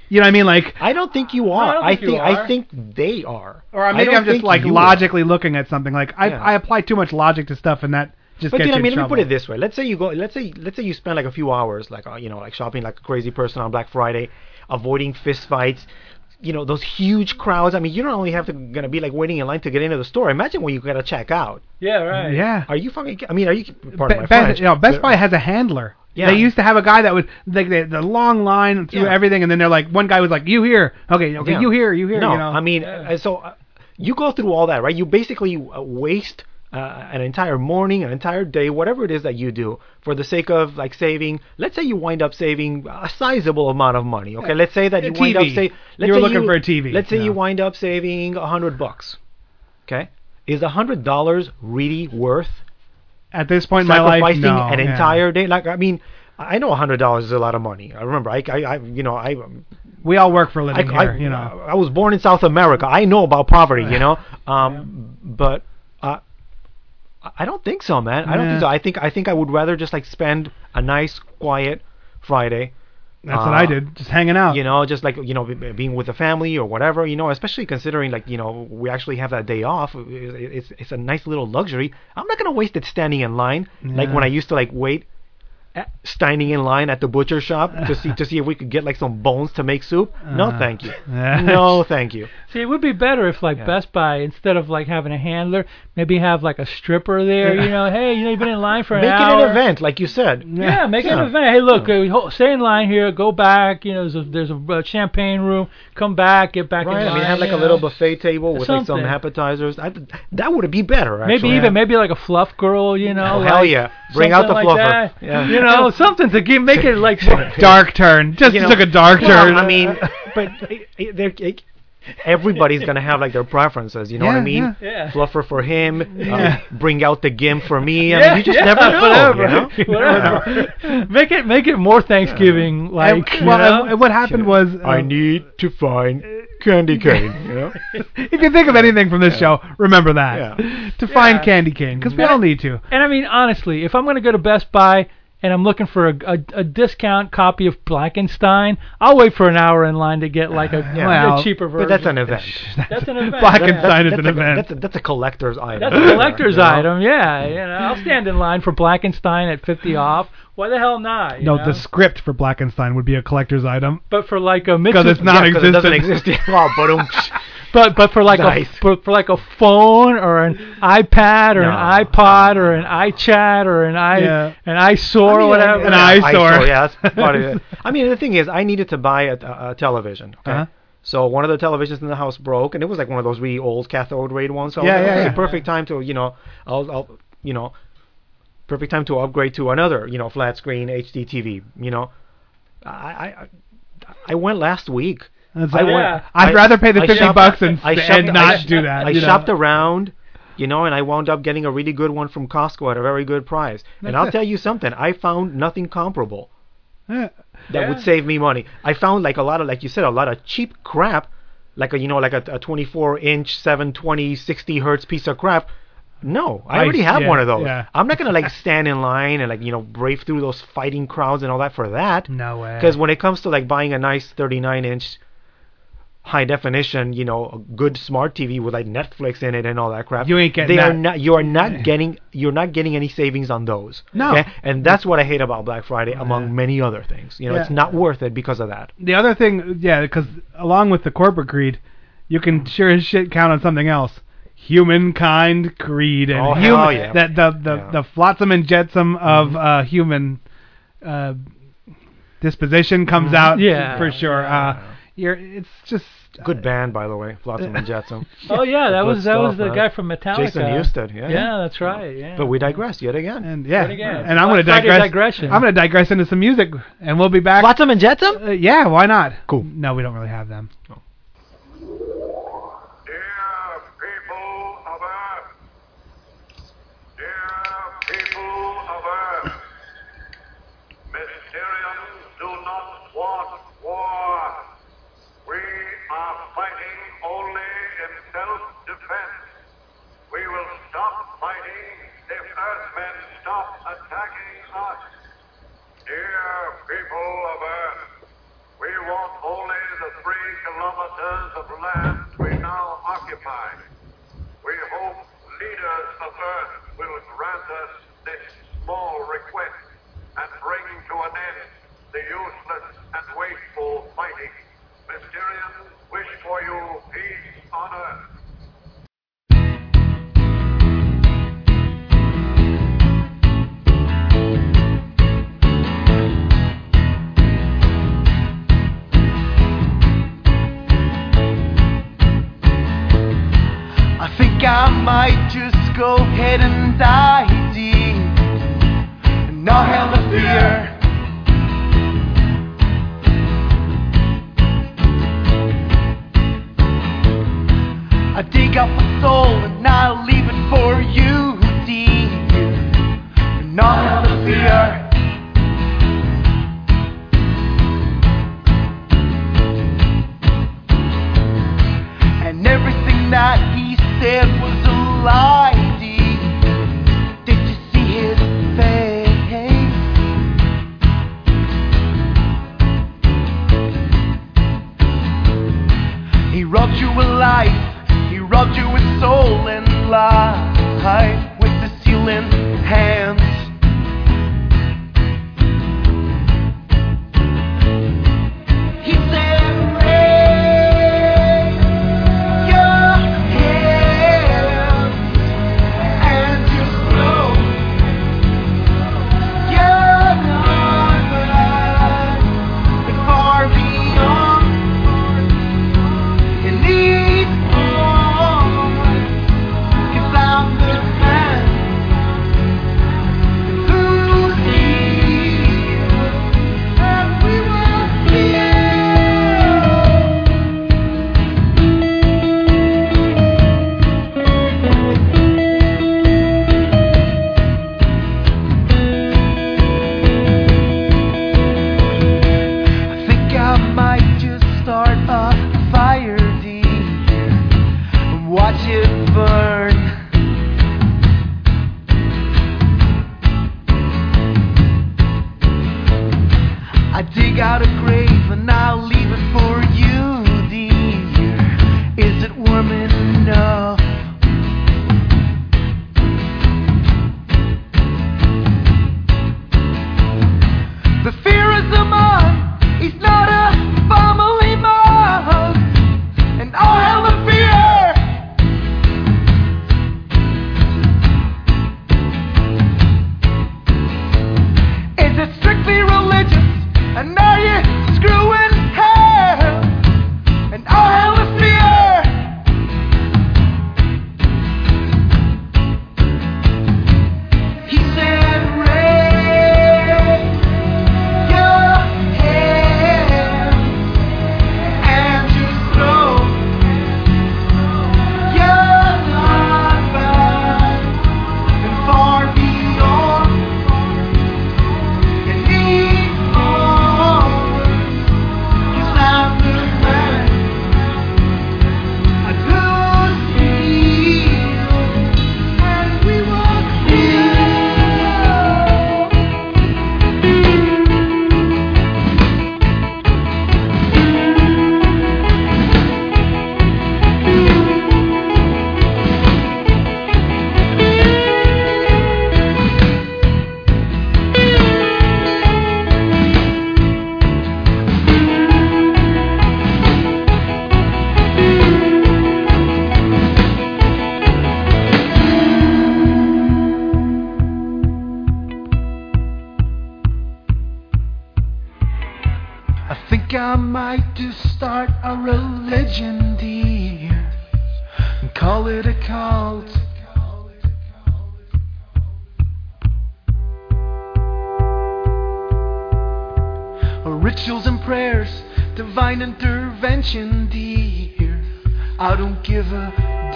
[SPEAKER 7] You know what I mean? Like,
[SPEAKER 8] I don't think you are.
[SPEAKER 9] don't
[SPEAKER 8] I
[SPEAKER 9] think you
[SPEAKER 8] think
[SPEAKER 9] are.
[SPEAKER 8] I think they are.
[SPEAKER 7] or
[SPEAKER 8] I
[SPEAKER 7] maybe
[SPEAKER 8] don't
[SPEAKER 7] I'm just
[SPEAKER 8] think
[SPEAKER 7] like
[SPEAKER 8] you are.
[SPEAKER 7] logically looking at something. Like, I,
[SPEAKER 8] Yeah.
[SPEAKER 7] I apply too much logic to stuff, and that just
[SPEAKER 8] But
[SPEAKER 7] gets
[SPEAKER 8] dude, I
[SPEAKER 7] you
[SPEAKER 8] mean,
[SPEAKER 7] in
[SPEAKER 8] let me put it this way. Let's say you go. Let's say let's say you spend like a few hours, like uh, you know, like shopping like a crazy person on Black Friday, avoiding fist fights. You know those huge crowds. I mean, you don't only have to gonna be like waiting in line to get into the store. Imagine when you gotta check out.
[SPEAKER 9] Yeah, right.
[SPEAKER 7] Yeah.
[SPEAKER 8] Are you fucking? I mean, are you? Pardon
[SPEAKER 7] Be-
[SPEAKER 8] my
[SPEAKER 7] Best,
[SPEAKER 8] French,
[SPEAKER 7] you know, Best
[SPEAKER 8] but-
[SPEAKER 7] Buy has a handler.
[SPEAKER 8] Yeah.
[SPEAKER 7] They used to have a guy that would like the, the long line through
[SPEAKER 8] Yeah.
[SPEAKER 7] everything, and then they're like, one guy was like, "You here? Okay, okay,
[SPEAKER 8] Yeah.
[SPEAKER 7] you here, you here."
[SPEAKER 8] No,
[SPEAKER 7] you know?
[SPEAKER 8] I mean,
[SPEAKER 9] Yeah.
[SPEAKER 8] uh, so uh, you go through all that, right? You basically uh, waste uh, an entire morning, an entire day, whatever it is that you do, for the sake of like saving. Let's say you wind up saving a sizable amount of money. Okay, let's say that
[SPEAKER 7] A
[SPEAKER 8] you wind up
[SPEAKER 7] TV.
[SPEAKER 8] say. Let's
[SPEAKER 7] You were
[SPEAKER 8] say
[SPEAKER 7] looking
[SPEAKER 8] you,
[SPEAKER 7] for a TV,
[SPEAKER 8] Let's say
[SPEAKER 7] yeah.
[SPEAKER 8] you wind up saving a hundred bucks. Okay, is a hundred dollars really worth
[SPEAKER 7] At this point in my life,
[SPEAKER 8] sacrificing
[SPEAKER 7] no,
[SPEAKER 8] an
[SPEAKER 7] yeah.
[SPEAKER 8] entire day? Like, I mean. I know a hundred dollars is a lot of money. I remember, I, I, I you know, I,
[SPEAKER 7] We all work for a living
[SPEAKER 8] I,
[SPEAKER 7] here, you know.
[SPEAKER 8] I was born in South America. I know about poverty, you know. Um, but uh, I don't think so, man. I don't think so. I think I think I would rather just like spend a nice, quiet Friday.
[SPEAKER 7] That's what
[SPEAKER 8] uh,
[SPEAKER 7] I did, just hanging out.
[SPEAKER 8] You know, just like you know, be- being with the family or whatever. You know, especially considering like you know we actually have that day off. It's it's a nice little luxury. I'm not gonna waste it standing in line like when I used to like wait standing in line at the butcher shop to see to see if we could get like some bones to make soup. No,
[SPEAKER 7] Uh,
[SPEAKER 8] thank you. no, thank you.
[SPEAKER 9] See, it would be better if like
[SPEAKER 8] Yeah.
[SPEAKER 9] Best Buy instead of like having a handler, maybe have like a stripper there. You know, hey, you know, you've been in line for an
[SPEAKER 8] Make it an event, like you said.
[SPEAKER 9] Yeah, make it an event. Hey, look, uh, stay in line here. Go back. You know, there's a, there's a uh, champagne room. Come back. Get back
[SPEAKER 8] Right.
[SPEAKER 9] in
[SPEAKER 8] I
[SPEAKER 9] line.
[SPEAKER 8] mean, have like
[SPEAKER 9] you
[SPEAKER 8] a little buffet table with like some appetizers. I, that would be better. Actually.
[SPEAKER 9] Maybe even maybe like a fluff girl. You know.
[SPEAKER 8] Oh, hell yeah. Bring out the
[SPEAKER 9] like
[SPEAKER 8] fluffer.
[SPEAKER 9] that.
[SPEAKER 8] Yeah.
[SPEAKER 9] You know, something to give, make it like.
[SPEAKER 7] dark turn. Just
[SPEAKER 8] You know,
[SPEAKER 7] took a dark
[SPEAKER 8] well,
[SPEAKER 7] turn.
[SPEAKER 8] I mean, but it- it- they're- it- everybody's gonna have like their preferences. You know what I
[SPEAKER 7] Yeah,
[SPEAKER 8] mean?
[SPEAKER 9] yeah. Yeah.
[SPEAKER 8] Fluffer for him. uh,
[SPEAKER 7] Yeah.
[SPEAKER 8] bring out the gimp for me. I
[SPEAKER 9] Yeah,
[SPEAKER 8] mean, you just
[SPEAKER 9] yeah,
[SPEAKER 8] never know.
[SPEAKER 9] whatever,
[SPEAKER 8] You know?
[SPEAKER 9] whatever. make it make it more Thanksgiving like.
[SPEAKER 7] And-
[SPEAKER 9] you
[SPEAKER 7] well,
[SPEAKER 9] know?
[SPEAKER 7] and- and what happened was, uh,
[SPEAKER 8] I need to find candy cane. You know?
[SPEAKER 7] if you think of anything from this show, remember that
[SPEAKER 8] Yeah.
[SPEAKER 7] to find
[SPEAKER 9] Yeah.
[SPEAKER 7] candy cane because we all need to.
[SPEAKER 9] And I mean, honestly, if I'm going to go to Best Buy and I'm looking for a, a, a discount copy of Blackenstein, I'll wait for an hour in line to get like a, uh,
[SPEAKER 8] Yeah.
[SPEAKER 7] Well,
[SPEAKER 9] a cheaper version.
[SPEAKER 8] But that's an event.
[SPEAKER 9] That's an event.
[SPEAKER 7] Blackenstein is
[SPEAKER 8] that's
[SPEAKER 7] an
[SPEAKER 8] a,
[SPEAKER 7] event.
[SPEAKER 8] That's a, that's a collector's item.
[SPEAKER 9] That's a collector's
[SPEAKER 8] You know?
[SPEAKER 9] item, yeah. You know, I'll stand in line for Blackenstein at 50 off. Why the hell not? you
[SPEAKER 7] no,
[SPEAKER 9] know?
[SPEAKER 7] the script for Blackenstein would be a collector's item
[SPEAKER 9] but for like a
[SPEAKER 7] because it's not
[SPEAKER 8] Yeah, 'cause it
[SPEAKER 7] existent.
[SPEAKER 8] doesn't exist. yet. wow, but
[SPEAKER 9] but but for like
[SPEAKER 8] Nice.
[SPEAKER 9] a for, for like a phone or an iPad or
[SPEAKER 8] No.
[SPEAKER 9] an iPod or an iChat or an i
[SPEAKER 7] Yeah.
[SPEAKER 9] an iSore or whatever.
[SPEAKER 7] An
[SPEAKER 8] yeah,
[SPEAKER 7] eyesore.
[SPEAKER 8] Yeah, that's part of it. I mean, the thing is, I needed to buy a, a, a television. Okay.
[SPEAKER 7] Uh-huh.
[SPEAKER 8] So one of the televisions in the house broke, and it was like one of those really old cathode ray ones. So I was
[SPEAKER 7] Yeah, yeah,
[SPEAKER 8] okay,
[SPEAKER 7] yeah.
[SPEAKER 8] perfect time to you know, I'll, I'll you know, perfect time to upgrade to another you know flat screen HD TV. You know, I I I went last week.
[SPEAKER 7] It's
[SPEAKER 8] I
[SPEAKER 7] like,
[SPEAKER 8] went-
[SPEAKER 7] I'd
[SPEAKER 8] I-
[SPEAKER 7] rather pay the
[SPEAKER 8] I
[SPEAKER 7] 50
[SPEAKER 8] shopped-
[SPEAKER 7] bucks and,
[SPEAKER 8] I
[SPEAKER 7] and not
[SPEAKER 8] I-
[SPEAKER 7] do that.
[SPEAKER 8] I
[SPEAKER 7] you know?
[SPEAKER 8] shopped around, you know, and I wound up getting a really good one from Costco at a very good price. and I'll
[SPEAKER 7] it.
[SPEAKER 8] tell you something, I found nothing comparable
[SPEAKER 7] Yeah.
[SPEAKER 8] that would save me money. I found like a lot of, like you said, a lot of cheap crap, like a you know, like a, a 24 inch, 720, 60 hertz piece of crap. No, I
[SPEAKER 7] I-
[SPEAKER 8] already have
[SPEAKER 7] yeah,
[SPEAKER 8] one of those.
[SPEAKER 7] yeah.
[SPEAKER 8] I'm not gonna like stand in line and like you know brave through those fighting crowds and all that for that.
[SPEAKER 7] No way.
[SPEAKER 8] Because when it comes to like buying a nice 39 inch high definition, you know, a good smart TV with like Netflix in it and all that crap,
[SPEAKER 7] You ain't getting
[SPEAKER 8] they are not. You are not getting. You're not getting any savings on those.
[SPEAKER 7] No.
[SPEAKER 8] Okay? And that's what I hate about Black Friday, among many other things. You know,
[SPEAKER 7] Yeah.
[SPEAKER 8] it's not worth it because of that.
[SPEAKER 7] the other thing, yeah, because along with the corporate greed, you can sure as shit count on something else. Humankind greed and
[SPEAKER 8] Oh, hell
[SPEAKER 7] human
[SPEAKER 8] yeah.
[SPEAKER 7] that the the,
[SPEAKER 8] Yeah.
[SPEAKER 7] the flotsam and jetsam of uh, human uh, disposition comes out
[SPEAKER 9] Yeah.
[SPEAKER 7] for sure. Uh, you're it's just
[SPEAKER 8] Good band, by the way, Flotsam and Jetsam.
[SPEAKER 9] Oh yeah, that
[SPEAKER 8] Good
[SPEAKER 9] was that was
[SPEAKER 8] stuff,
[SPEAKER 9] the
[SPEAKER 8] man.
[SPEAKER 9] guy from Metallica.
[SPEAKER 8] Jason Newsted, yeah.
[SPEAKER 9] Yeah, that's right. Yeah.
[SPEAKER 8] But we digress yet again.
[SPEAKER 7] and yeah,
[SPEAKER 9] Yet again.
[SPEAKER 7] and I'm going to
[SPEAKER 9] Friday
[SPEAKER 7] digress.
[SPEAKER 9] digression.
[SPEAKER 7] I'm going to digress into some music, and we'll be back.
[SPEAKER 8] Flotsam and Jetsam?
[SPEAKER 7] Uh, yeah, why not?
[SPEAKER 8] Cool.
[SPEAKER 7] No, we don't really have them.
[SPEAKER 1] Dear people of Earth, dear people of Earth, Mysterians do not want war. We are fighting only in self-defense. We will stop fighting if Earthmen stop attacking us. Dear people of Earth, we want only the three kilometers of land we now occupy. We hope leaders of Earth will grant us this small request and bring to an end the useless and wasteful fighting. Mysterians for peace on Earth.
[SPEAKER 10] I think I might just go ahead and die deep and not have a fear. Dig up my soul and I'll leave it for you and not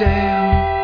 [SPEAKER 10] céu.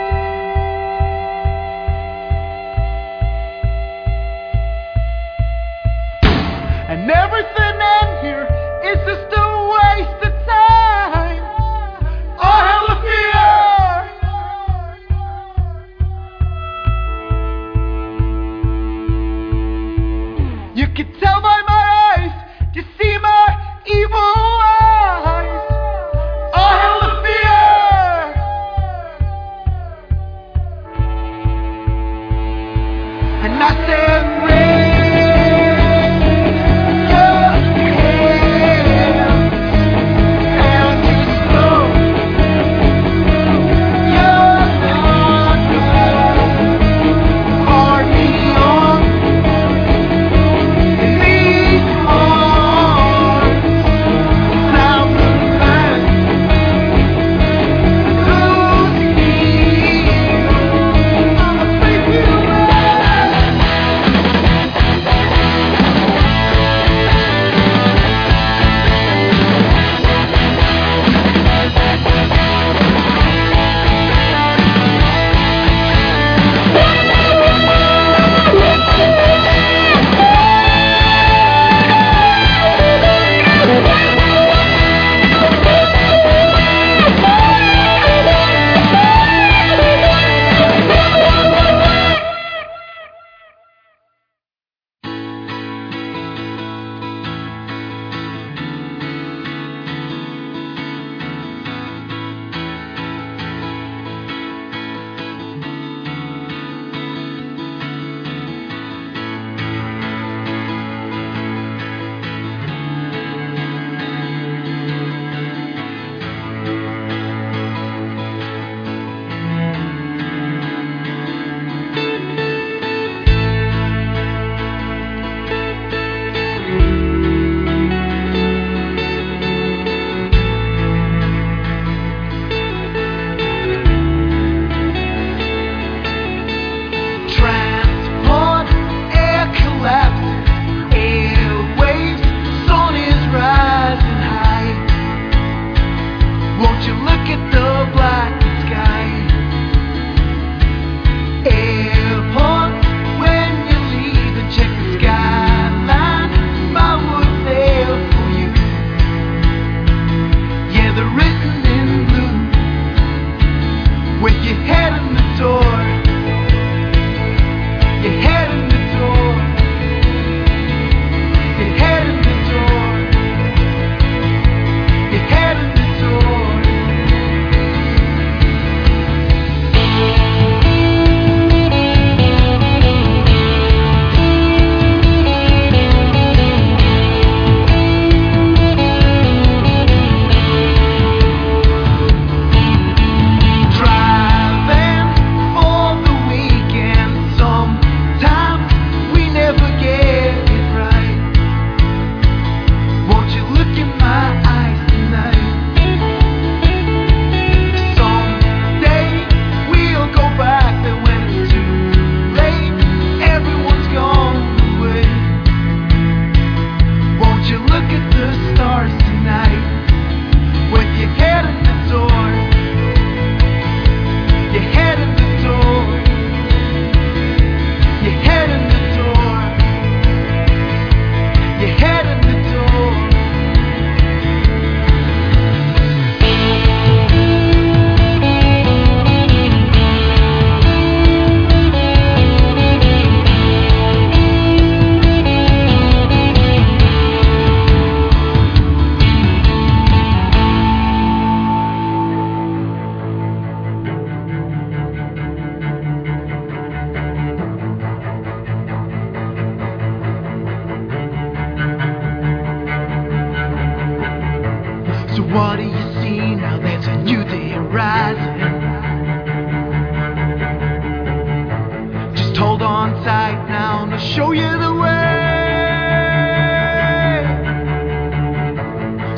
[SPEAKER 10] Tight now and show you the way.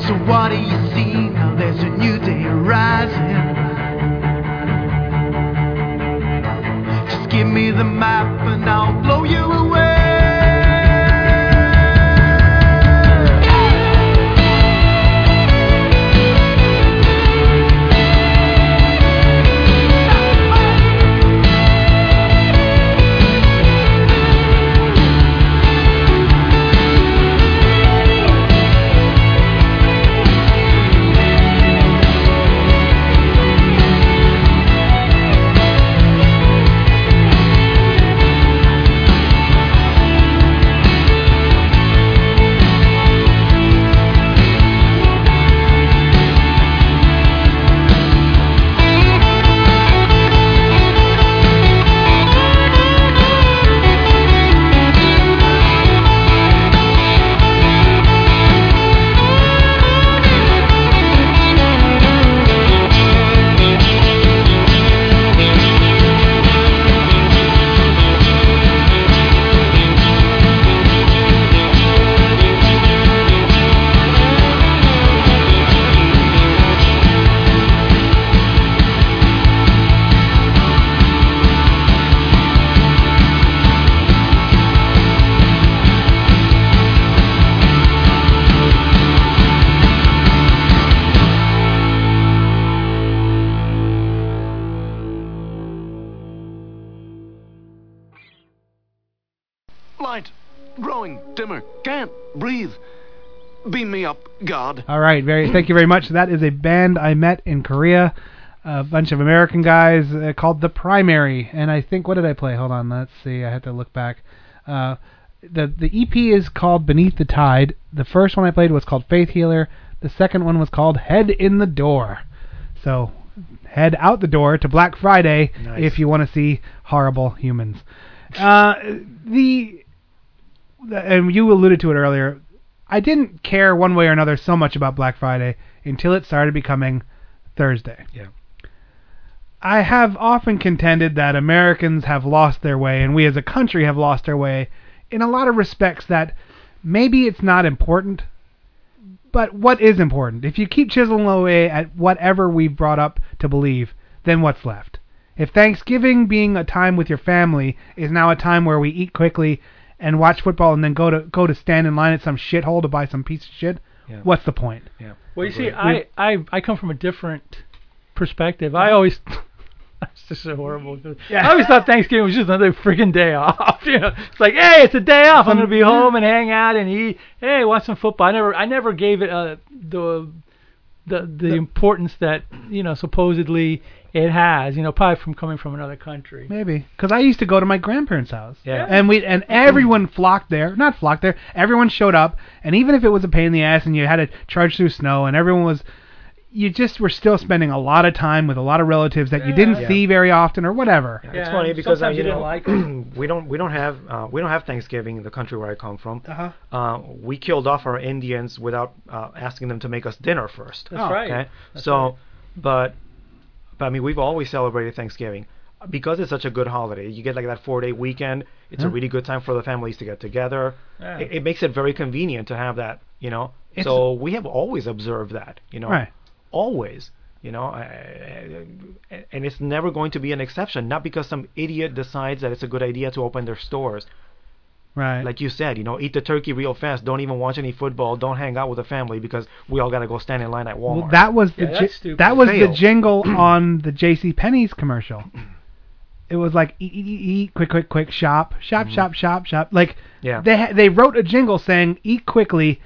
[SPEAKER 10] So what do you see now? There's a new day rising. Just give me the map and I'll blow you
[SPEAKER 11] breathe. Beam me up, God.
[SPEAKER 7] All right, very. Thank you very much. That is a band I met in Korea, a bunch of American guys uh, called The Primary, and I think what did I play? Hold on, let's see. I have to look back. Uh, the the EP is called Beneath the Tide. The first one I played was called Faith Healer. The second one was called Head in the Door. So head out the door to Black Friday
[SPEAKER 8] Nice.
[SPEAKER 7] if you want to see horrible humans. Uh, the and you alluded to it earlier. I didn't care one way or another so much about Black Friday until it started becoming Thursday.
[SPEAKER 8] Yeah.
[SPEAKER 7] I have often contended that Americans have lost their way and we as a country have lost our way in a lot of respects that maybe it's not important, but what is important? If you keep chiseling away at whatever we've brought up to believe, then what's left? If Thanksgiving being a time with your family is now a time where we eat quickly and watch football and then go to go to stand in line at some shithole to buy some piece of shit,
[SPEAKER 8] Yeah.
[SPEAKER 7] what's the point?
[SPEAKER 8] Yeah.
[SPEAKER 9] Well, you see, I, I I come from a different perspective. I always that's just so horrible.
[SPEAKER 7] Yeah.
[SPEAKER 9] I always thought Thanksgiving was just another freaking day off. You know, it's like, hey, it's a day off. I'm gonna be home and hang out and eat. Hey, watch some football. I never I never gave it uh, the the the importance that you know supposedly it has. You know, probably from coming from another country.
[SPEAKER 7] Maybe because I used to go to my grandparents' house.
[SPEAKER 8] Yeah.
[SPEAKER 7] And we and everyone flocked there. Not flocked there. Everyone showed up, and even if it was a pain in the ass and you had to charge through snow, and everyone was, you just were still spending a lot of time with a lot of relatives that you didn't
[SPEAKER 8] Yeah.
[SPEAKER 7] see very often or whatever.
[SPEAKER 8] it's
[SPEAKER 9] Yeah,
[SPEAKER 8] funny because uh,
[SPEAKER 9] sometimes
[SPEAKER 8] you
[SPEAKER 9] you
[SPEAKER 8] know
[SPEAKER 9] didn't like
[SPEAKER 8] we don't we don't have uh, we don't have Thanksgiving in the country where I come from.
[SPEAKER 7] Uh-huh.
[SPEAKER 8] Uh, we killed off our Indians without uh, asking them to make us dinner first.
[SPEAKER 9] That's right.
[SPEAKER 8] Okay.
[SPEAKER 9] That's
[SPEAKER 8] so,
[SPEAKER 9] right.
[SPEAKER 8] but but I mean we've always celebrated Thanksgiving because it's such a good holiday. You get like that four day weekend. It's a really good time for the families to get together.
[SPEAKER 9] Yeah.
[SPEAKER 8] It, it makes it very convenient to have that. You know.
[SPEAKER 7] It's-
[SPEAKER 8] so we have always observed that. You know.
[SPEAKER 7] Right.
[SPEAKER 8] Always. You know, and it's never going to be an exception. Not because some idiot decides that it's a good idea to open their stores.
[SPEAKER 7] Right.
[SPEAKER 8] Like you said, you know, eat the turkey real fast. Don't even watch any football. Don't hang out with the family because we all gotta go stand in line at Walmart.
[SPEAKER 7] well, that was the
[SPEAKER 9] Yeah,
[SPEAKER 7] ji-
[SPEAKER 9] that's stupid.
[SPEAKER 7] that was the jingle on the J.C. Penney's commercial. It was like eat, eat, eat, eat, quick, quick, quick, shop, shop, shop, shop, shop. Like
[SPEAKER 8] Mm-hmm. Yeah.
[SPEAKER 7] they ha- they wrote a jingle saying eat quickly,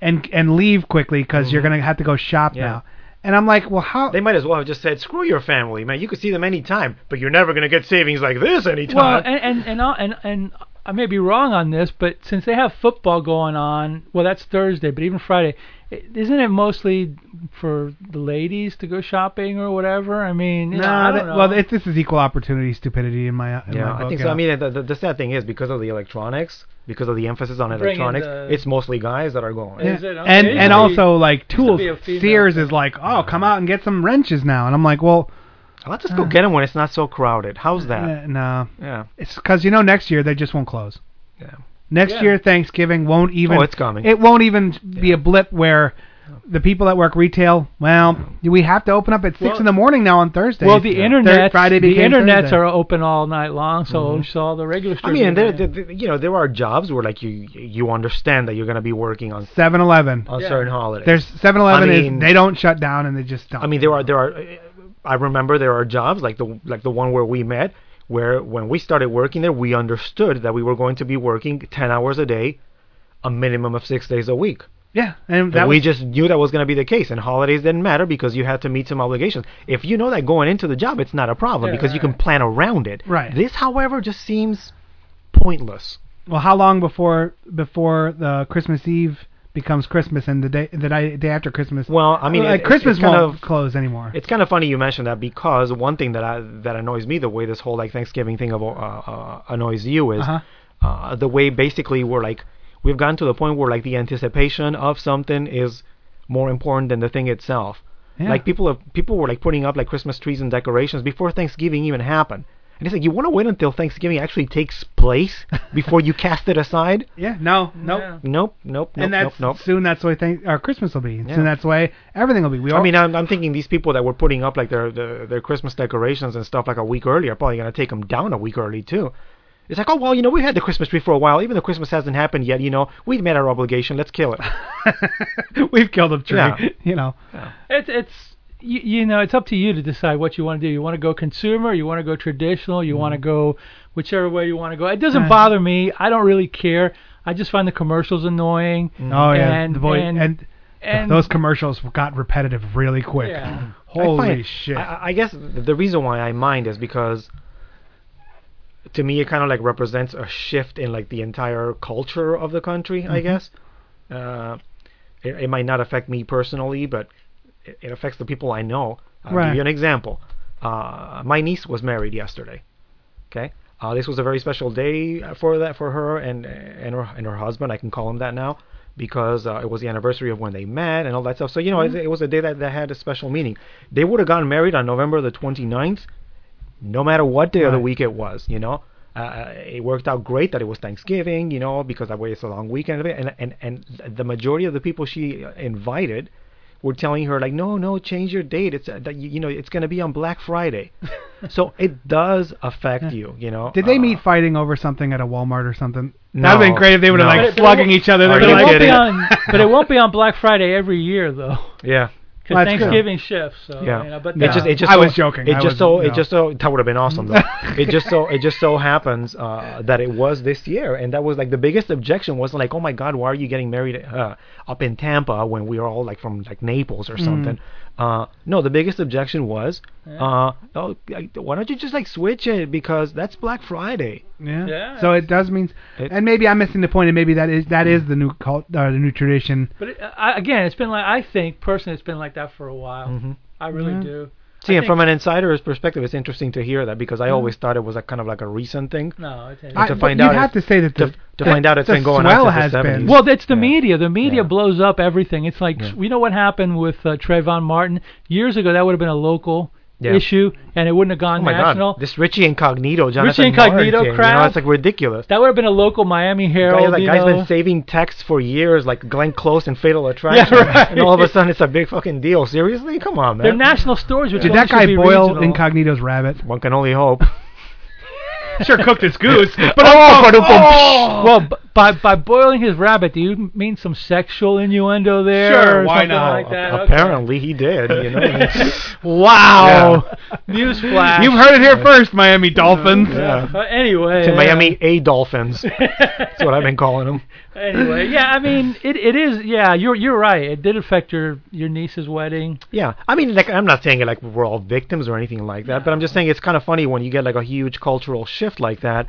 [SPEAKER 7] and and leave quickly because you're gonna have to go shop
[SPEAKER 8] Mm-hmm. Yeah.
[SPEAKER 7] now. And I'm like, well, how?
[SPEAKER 8] They might as well have just said, "Screw your family, man. You could see them anytime, but you're never gonna get savings like this anytime."
[SPEAKER 9] Well, and and and and, and I may be wrong on this, but since they have football going on, well, that's Thursday, but even Friday, isn't it mostly for the ladies to go shopping or whatever? I mean, you know, I don't know.
[SPEAKER 7] well, it, this is equal opportunity stupidity in my in
[SPEAKER 8] yeah,
[SPEAKER 7] my book.
[SPEAKER 8] I think
[SPEAKER 7] yeah.
[SPEAKER 8] so. I mean, the, the, the sad thing is because of the electronics, because of the emphasis on electronics,
[SPEAKER 9] the-
[SPEAKER 8] it's mostly guys that are going.
[SPEAKER 9] Is it? Okay.
[SPEAKER 7] and and also like
[SPEAKER 9] used to
[SPEAKER 7] tools.
[SPEAKER 9] be a female
[SPEAKER 7] Sears
[SPEAKER 9] thing.
[SPEAKER 7] is like, oh, come out and get some wrenches now, and I'm like, well,
[SPEAKER 8] Let's just go get them when it's not so crowded. How's that?
[SPEAKER 7] uh, no,
[SPEAKER 8] Yeah.
[SPEAKER 7] it's because you know next year they just won't close.
[SPEAKER 8] Yeah.
[SPEAKER 7] Next
[SPEAKER 9] Yeah.
[SPEAKER 7] year Thanksgiving won't even.
[SPEAKER 8] Oh, it's coming.
[SPEAKER 7] It won't even be a blip where The people that work retail, well, we have to open up at six
[SPEAKER 9] Well-
[SPEAKER 7] in the morning now on Thursday.
[SPEAKER 9] Well, the internet,
[SPEAKER 7] Friday
[SPEAKER 9] the internets
[SPEAKER 7] Thursday.
[SPEAKER 9] are open all night long, so so all the regular.
[SPEAKER 8] Mm-hmm. I mean, there,
[SPEAKER 9] are-
[SPEAKER 8] there, there- you know, there are jobs where like you you understand that you're going to be working on
[SPEAKER 7] 7-Eleven.
[SPEAKER 8] on certain holidays.
[SPEAKER 7] There's 7-Eleven
[SPEAKER 8] I
[SPEAKER 7] is
[SPEAKER 8] mean-
[SPEAKER 7] they don't shut down and they just don't.
[SPEAKER 8] I mean, there are there are. I remember there are jobs like the like the one where we met, where when we started working there, we understood that we were going to be working ten hours a day, a minimum of six days a week.
[SPEAKER 7] yeah, and that
[SPEAKER 8] And we
[SPEAKER 7] was,
[SPEAKER 8] just knew that was going to be the case, and holidays didn't matter because you had to meet some obligations. If you know that going into the job, it's not a problem
[SPEAKER 9] Yeah,
[SPEAKER 8] because you can plan around it.
[SPEAKER 7] Right.
[SPEAKER 8] This, however, just seems pointless.
[SPEAKER 7] well, how long before before the Christmas Eve becomes Christmas and the day the day, day after Christmas?
[SPEAKER 8] Well, I mean,
[SPEAKER 7] like
[SPEAKER 8] it-
[SPEAKER 7] Christmas
[SPEAKER 8] kind
[SPEAKER 7] won't
[SPEAKER 8] of
[SPEAKER 7] close anymore.
[SPEAKER 8] It's kind of funny you mentioned that because one thing that I, that annoys me, the way this whole like Thanksgiving thing of, uh, uh, annoys you is
[SPEAKER 7] Uh-huh.
[SPEAKER 8] uh, the way basically we're like we've gotten to the point where like the anticipation of something is more important than the thing itself.
[SPEAKER 7] Yeah.
[SPEAKER 8] Like people have people were like putting up like Christmas trees and decorations before Thanksgiving even happened. And it's like you want to wait until Thanksgiving actually takes place before you cast it aside.
[SPEAKER 7] yeah, no, nope.
[SPEAKER 9] Yeah.
[SPEAKER 8] Nope, nope, nope,
[SPEAKER 7] and that's
[SPEAKER 8] nope, nope.
[SPEAKER 7] soon. That's the way thing, or uh, Christmas will be.
[SPEAKER 8] Yeah.
[SPEAKER 7] Soon that's why everything will be. We
[SPEAKER 8] I
[SPEAKER 7] all,
[SPEAKER 8] mean, I'm, I'm thinking these people that were putting up like their, their their Christmas decorations and stuff like a week early are probably gonna take them down a week early too. It's like, oh well, you know, we've had the Christmas tree for a while. Even though Christmas hasn't happened yet, you know, we've met our obligation. Let's kill it.
[SPEAKER 7] we've killed a tree.
[SPEAKER 8] Yeah.
[SPEAKER 7] You know,
[SPEAKER 9] It's it's you, you know it's up to you to decide what you want to do. You want to go consumer, you want to go traditional, you want to go whichever way you want to go. It doesn't bother me. I don't really care. I just find the commercials annoying.
[SPEAKER 7] oh yeah,
[SPEAKER 9] And-
[SPEAKER 7] the boy,
[SPEAKER 9] and-
[SPEAKER 7] and,
[SPEAKER 9] and
[SPEAKER 7] those commercials got repetitive really quick.
[SPEAKER 9] Yeah.
[SPEAKER 7] Holy
[SPEAKER 8] I find-
[SPEAKER 7] shit!
[SPEAKER 8] I, I guess the the reason why I mind is because to me it kind of like represents a shift in like the entire culture of the country. I
[SPEAKER 7] Mhm.
[SPEAKER 8] guess uh, it, it might not affect me personally, but it, it affects the people I know. I'll
[SPEAKER 7] Right.
[SPEAKER 8] give you an example. Uh, my niece was married yesterday. Okay. Uh, this was a very special day for that for her and and her and her husband. I can call him that now because uh, it was the anniversary of when they met and all that stuff. So you know, it, it was a day that, that had a special meaning. They would have gotten married on November the 29th, no matter what day of the week it was. You know, uh, it worked out great that it was Thanksgiving. You know, because that way it's a long weekend. And and and the majority of the people she invited were telling her like, no, no, change your date. It's uh, that you, you know, it's going to be on Black Friday. so it does affect you. You know.
[SPEAKER 7] Did they
[SPEAKER 8] Uh,
[SPEAKER 7] meet fighting over something at a Walmart or something?
[SPEAKER 8] No,
[SPEAKER 7] That'd been great if they would have
[SPEAKER 8] no.
[SPEAKER 7] like
[SPEAKER 9] But it- but it
[SPEAKER 7] slugging each other. They're
[SPEAKER 8] you
[SPEAKER 9] But it, won't be on, but it won't be on Black Friday every year though,
[SPEAKER 8] Yeah.
[SPEAKER 9] Because
[SPEAKER 7] Well, that's true.
[SPEAKER 9] Thanksgiving shifts. So,
[SPEAKER 8] Yeah.
[SPEAKER 9] you know, but
[SPEAKER 8] It just, it just
[SPEAKER 7] I
[SPEAKER 8] so,
[SPEAKER 7] was joking.
[SPEAKER 8] It
[SPEAKER 7] I
[SPEAKER 8] just so,
[SPEAKER 7] no.
[SPEAKER 8] it just so that would have been awesome though. it just so, it just so happens uh, that it was this year, and that was like the biggest objection was like, oh my God, why are you getting married uh, up in Tampa when we are all like from like Naples or
[SPEAKER 7] Mm.
[SPEAKER 8] something? Uh, no, the biggest objection was, uh, oh, why don't you just like switch it because that's Black Friday.
[SPEAKER 7] yeah.
[SPEAKER 9] Yeah.
[SPEAKER 7] So it does mean,
[SPEAKER 8] It-
[SPEAKER 7] and maybe I'm missing the point, and maybe that is that is the new cult, uh, the new tradition.
[SPEAKER 9] But it, I, again, it's been like I think personally, it's been like that for a while.
[SPEAKER 8] Mhm.
[SPEAKER 9] I really
[SPEAKER 7] Yeah.
[SPEAKER 9] do.
[SPEAKER 8] See,
[SPEAKER 9] I
[SPEAKER 8] and from an insider's perspective, it's interesting to hear that because I
[SPEAKER 7] Mm.
[SPEAKER 8] always thought it was a kind of like a recent thing.
[SPEAKER 9] No, it's,
[SPEAKER 7] I,
[SPEAKER 8] to find
[SPEAKER 7] you'd have to say that the,
[SPEAKER 8] to, to find out it's been going on since the 70s.
[SPEAKER 7] been.
[SPEAKER 9] Well, it's the
[SPEAKER 8] Yeah.
[SPEAKER 9] media. The media
[SPEAKER 8] Yeah.
[SPEAKER 9] blows up everything. It's like
[SPEAKER 8] Yeah.
[SPEAKER 9] you know what happened with uh, Trayvon Martin years ago. That would have been a local
[SPEAKER 8] Yeah.
[SPEAKER 9] issue, and it wouldn't have gone
[SPEAKER 8] Oh my
[SPEAKER 9] national.
[SPEAKER 8] God! This Richie Incognito, Jonathan Richie
[SPEAKER 9] Incognito
[SPEAKER 8] Martin, You know, it's like ridiculous.
[SPEAKER 9] That would have been a local Miami Herald.
[SPEAKER 8] Guy, like,
[SPEAKER 9] you
[SPEAKER 8] guy's
[SPEAKER 9] know.
[SPEAKER 8] been saving texts for years, like Glenn Close and Fatal Attraction, yeah,
[SPEAKER 9] right.
[SPEAKER 8] and all of a sudden it's a big fucking deal. Seriously, come on, man.
[SPEAKER 9] They're national stories. Which
[SPEAKER 7] Did that
[SPEAKER 9] should
[SPEAKER 7] guy
[SPEAKER 9] be
[SPEAKER 7] boil
[SPEAKER 9] regional.
[SPEAKER 7] Incognito's rabbit?
[SPEAKER 8] One can only hope.
[SPEAKER 7] sure cooked his goose, but
[SPEAKER 8] oh, but
[SPEAKER 7] oh!
[SPEAKER 9] Well, b- by by boiling his rabbit, do you mean some sexual innuendo there?
[SPEAKER 7] Sure,
[SPEAKER 9] or
[SPEAKER 7] why not?
[SPEAKER 9] Like that? Okay.
[SPEAKER 8] Apparently he did. You know.
[SPEAKER 9] Wow. Newsflash.
[SPEAKER 7] You've heard it here first, Miami Dolphins.
[SPEAKER 8] Yeah.
[SPEAKER 9] Uh, anyway.
[SPEAKER 8] to
[SPEAKER 9] uh,
[SPEAKER 8] Miami A Dolphins. That's what I've been calling them.
[SPEAKER 9] anyway, yeah, I mean, it it is. Yeah, you're you're right. It did affect your your niece's wedding.
[SPEAKER 8] Yeah, I mean, like, I'm not saying it like we're all victims or anything like that, but I'm just saying it's kind of funny when you get like a huge cultural shift like that.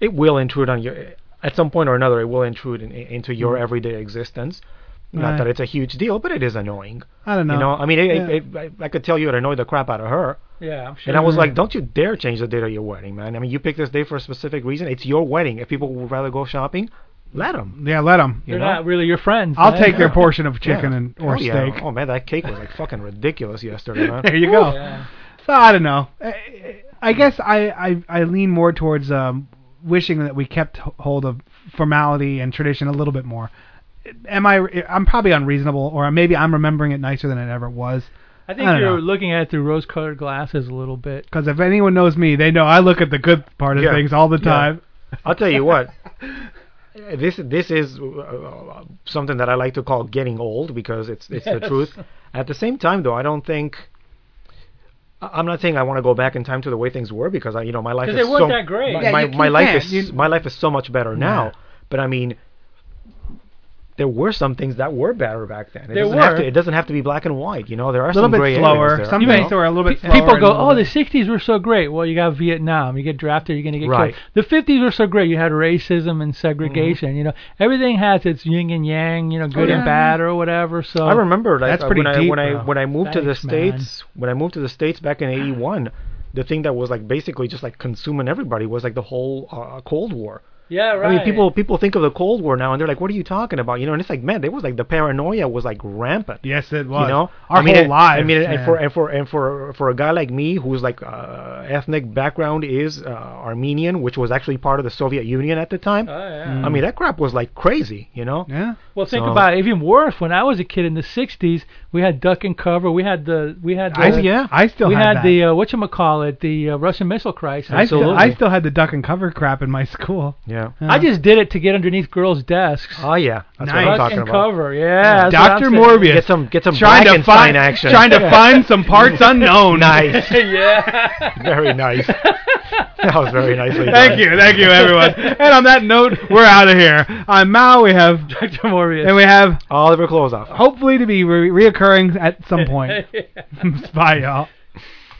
[SPEAKER 8] It will intrude on your, at some point or another, it will intrude in, into your everyday existence. Not
[SPEAKER 7] Right.
[SPEAKER 8] that it's a huge deal, but it is annoying.
[SPEAKER 7] I don't know.
[SPEAKER 8] You know, I mean, it,
[SPEAKER 7] Yeah.
[SPEAKER 8] it, it, I, I could tell you it annoyed the crap out of her.
[SPEAKER 9] Yeah, I'm sure.
[SPEAKER 8] And I was like, don't you dare change the date of your wedding, man. I mean, you picked this day for a specific reason. It's your wedding. If people would rather go shopping, let them.
[SPEAKER 7] Yeah, let them.
[SPEAKER 9] They're
[SPEAKER 8] know?
[SPEAKER 9] not really your friends.
[SPEAKER 7] I'll
[SPEAKER 9] man.
[SPEAKER 7] take their portion of chicken and or
[SPEAKER 8] oh, yeah.
[SPEAKER 7] steak.
[SPEAKER 8] Oh, man, that cake was like fucking ridiculous yesterday, man.
[SPEAKER 7] There you go.
[SPEAKER 9] Yeah.
[SPEAKER 7] So I don't know. I, I guess I, I I lean more towards um, wishing that we kept hold of formality and tradition a little bit more. am I? I'm probably unreasonable, or maybe I'm remembering it nicer than it ever was.
[SPEAKER 9] I think
[SPEAKER 7] I
[SPEAKER 9] you're
[SPEAKER 7] know.
[SPEAKER 9] looking at it through rose-colored glasses a little bit.
[SPEAKER 7] Because if anyone knows me, they know I look at the good part of
[SPEAKER 8] Yeah.
[SPEAKER 7] things all the
[SPEAKER 8] Yeah.
[SPEAKER 7] time.
[SPEAKER 8] I'll tell you what. This this is uh, something that I like to call getting old because it's it's the truth. At the same time, though, I don't think. I- I'm not saying I want to go back in time to the way things were because I, you know, my life is
[SPEAKER 9] they weren't
[SPEAKER 8] so
[SPEAKER 9] that great.
[SPEAKER 8] My,
[SPEAKER 7] Yeah,
[SPEAKER 8] my, my life is
[SPEAKER 7] You-
[SPEAKER 8] my life is so much better now.
[SPEAKER 7] Yeah.
[SPEAKER 8] But I mean, there were some things that were better back then. It
[SPEAKER 9] There
[SPEAKER 8] doesn't have
[SPEAKER 9] were.
[SPEAKER 8] to. It doesn't have to be black and white. You know, there are
[SPEAKER 7] A little
[SPEAKER 8] some
[SPEAKER 7] bit
[SPEAKER 8] gray
[SPEAKER 7] slower.
[SPEAKER 8] areas there.
[SPEAKER 7] Some
[SPEAKER 8] you
[SPEAKER 7] things were a little bit
[SPEAKER 9] Pe-
[SPEAKER 7] slower.
[SPEAKER 9] People go,
[SPEAKER 7] a little
[SPEAKER 9] oh, the 60s were so great. Well, you got Vietnam. You get drafted, you're going to get
[SPEAKER 8] Right.
[SPEAKER 9] killed. The 50s were so great. You had racism and segregation. You know, everything has its yin and yang. You know, good
[SPEAKER 7] yeah.
[SPEAKER 9] and bad or whatever. So
[SPEAKER 8] I remember like,
[SPEAKER 7] That's
[SPEAKER 8] uh,
[SPEAKER 7] pretty
[SPEAKER 8] when I
[SPEAKER 7] deep,
[SPEAKER 8] when I when I moved to the
[SPEAKER 9] Thanks, man.
[SPEAKER 8] states when I moved to the states back in '81, the thing that was like basically just like consuming everybody was like the whole uh, Cold War.
[SPEAKER 9] Yeah, right.
[SPEAKER 8] I mean, people people think of the Cold War now and they're like, "What are you talking about?" You know, and it's like, man, there was like the paranoia was like rampant.
[SPEAKER 7] Yes, it was.
[SPEAKER 8] You know,
[SPEAKER 7] our
[SPEAKER 8] I mean,
[SPEAKER 7] whole
[SPEAKER 8] and-
[SPEAKER 7] lives.
[SPEAKER 8] I mean, and for and for and for for a guy like me, whose like uh, ethnic background is uh, Armenian, which was actually part of the Soviet Union at the time.
[SPEAKER 9] Oh, yeah.
[SPEAKER 7] Mm.
[SPEAKER 8] I mean, that crap was like crazy. You know.
[SPEAKER 7] yeah.
[SPEAKER 9] Well, think
[SPEAKER 8] So-
[SPEAKER 9] about it. Even worse. When I was a kid in the '60s, we had duck and cover. We had the we had the,
[SPEAKER 7] I,
[SPEAKER 8] yeah.
[SPEAKER 7] I still
[SPEAKER 9] we
[SPEAKER 7] had,
[SPEAKER 9] had
[SPEAKER 7] that.
[SPEAKER 9] the uh, it the uh, Russian missile crisis.
[SPEAKER 7] I still,
[SPEAKER 8] Absolutely.
[SPEAKER 7] I still had the duck and cover crap in my school.
[SPEAKER 8] Yeah.
[SPEAKER 9] I just did it to get underneath girls' desks.
[SPEAKER 8] Oh yeah, that's
[SPEAKER 7] Nice.
[SPEAKER 8] what I'm
[SPEAKER 9] duck
[SPEAKER 8] talking
[SPEAKER 9] and
[SPEAKER 8] about.
[SPEAKER 9] cover. Yeah. that's what
[SPEAKER 7] Dr.
[SPEAKER 9] I'm saying.
[SPEAKER 7] Morbius.
[SPEAKER 8] Get some get some
[SPEAKER 7] trying to
[SPEAKER 8] Frankenstein
[SPEAKER 7] find
[SPEAKER 8] action.
[SPEAKER 7] trying to find some parts unknown.
[SPEAKER 8] nice.
[SPEAKER 9] yeah.
[SPEAKER 8] Very nice. That was very nicely done.
[SPEAKER 7] Thank you, thank you, everyone. and on that note, we're out of here. I'm Mao. We have
[SPEAKER 9] Dr. Morbius.
[SPEAKER 7] and we have
[SPEAKER 8] Oliver Closeoff.
[SPEAKER 7] hopefully to be re- reoccurring at some point. Bye, y'all.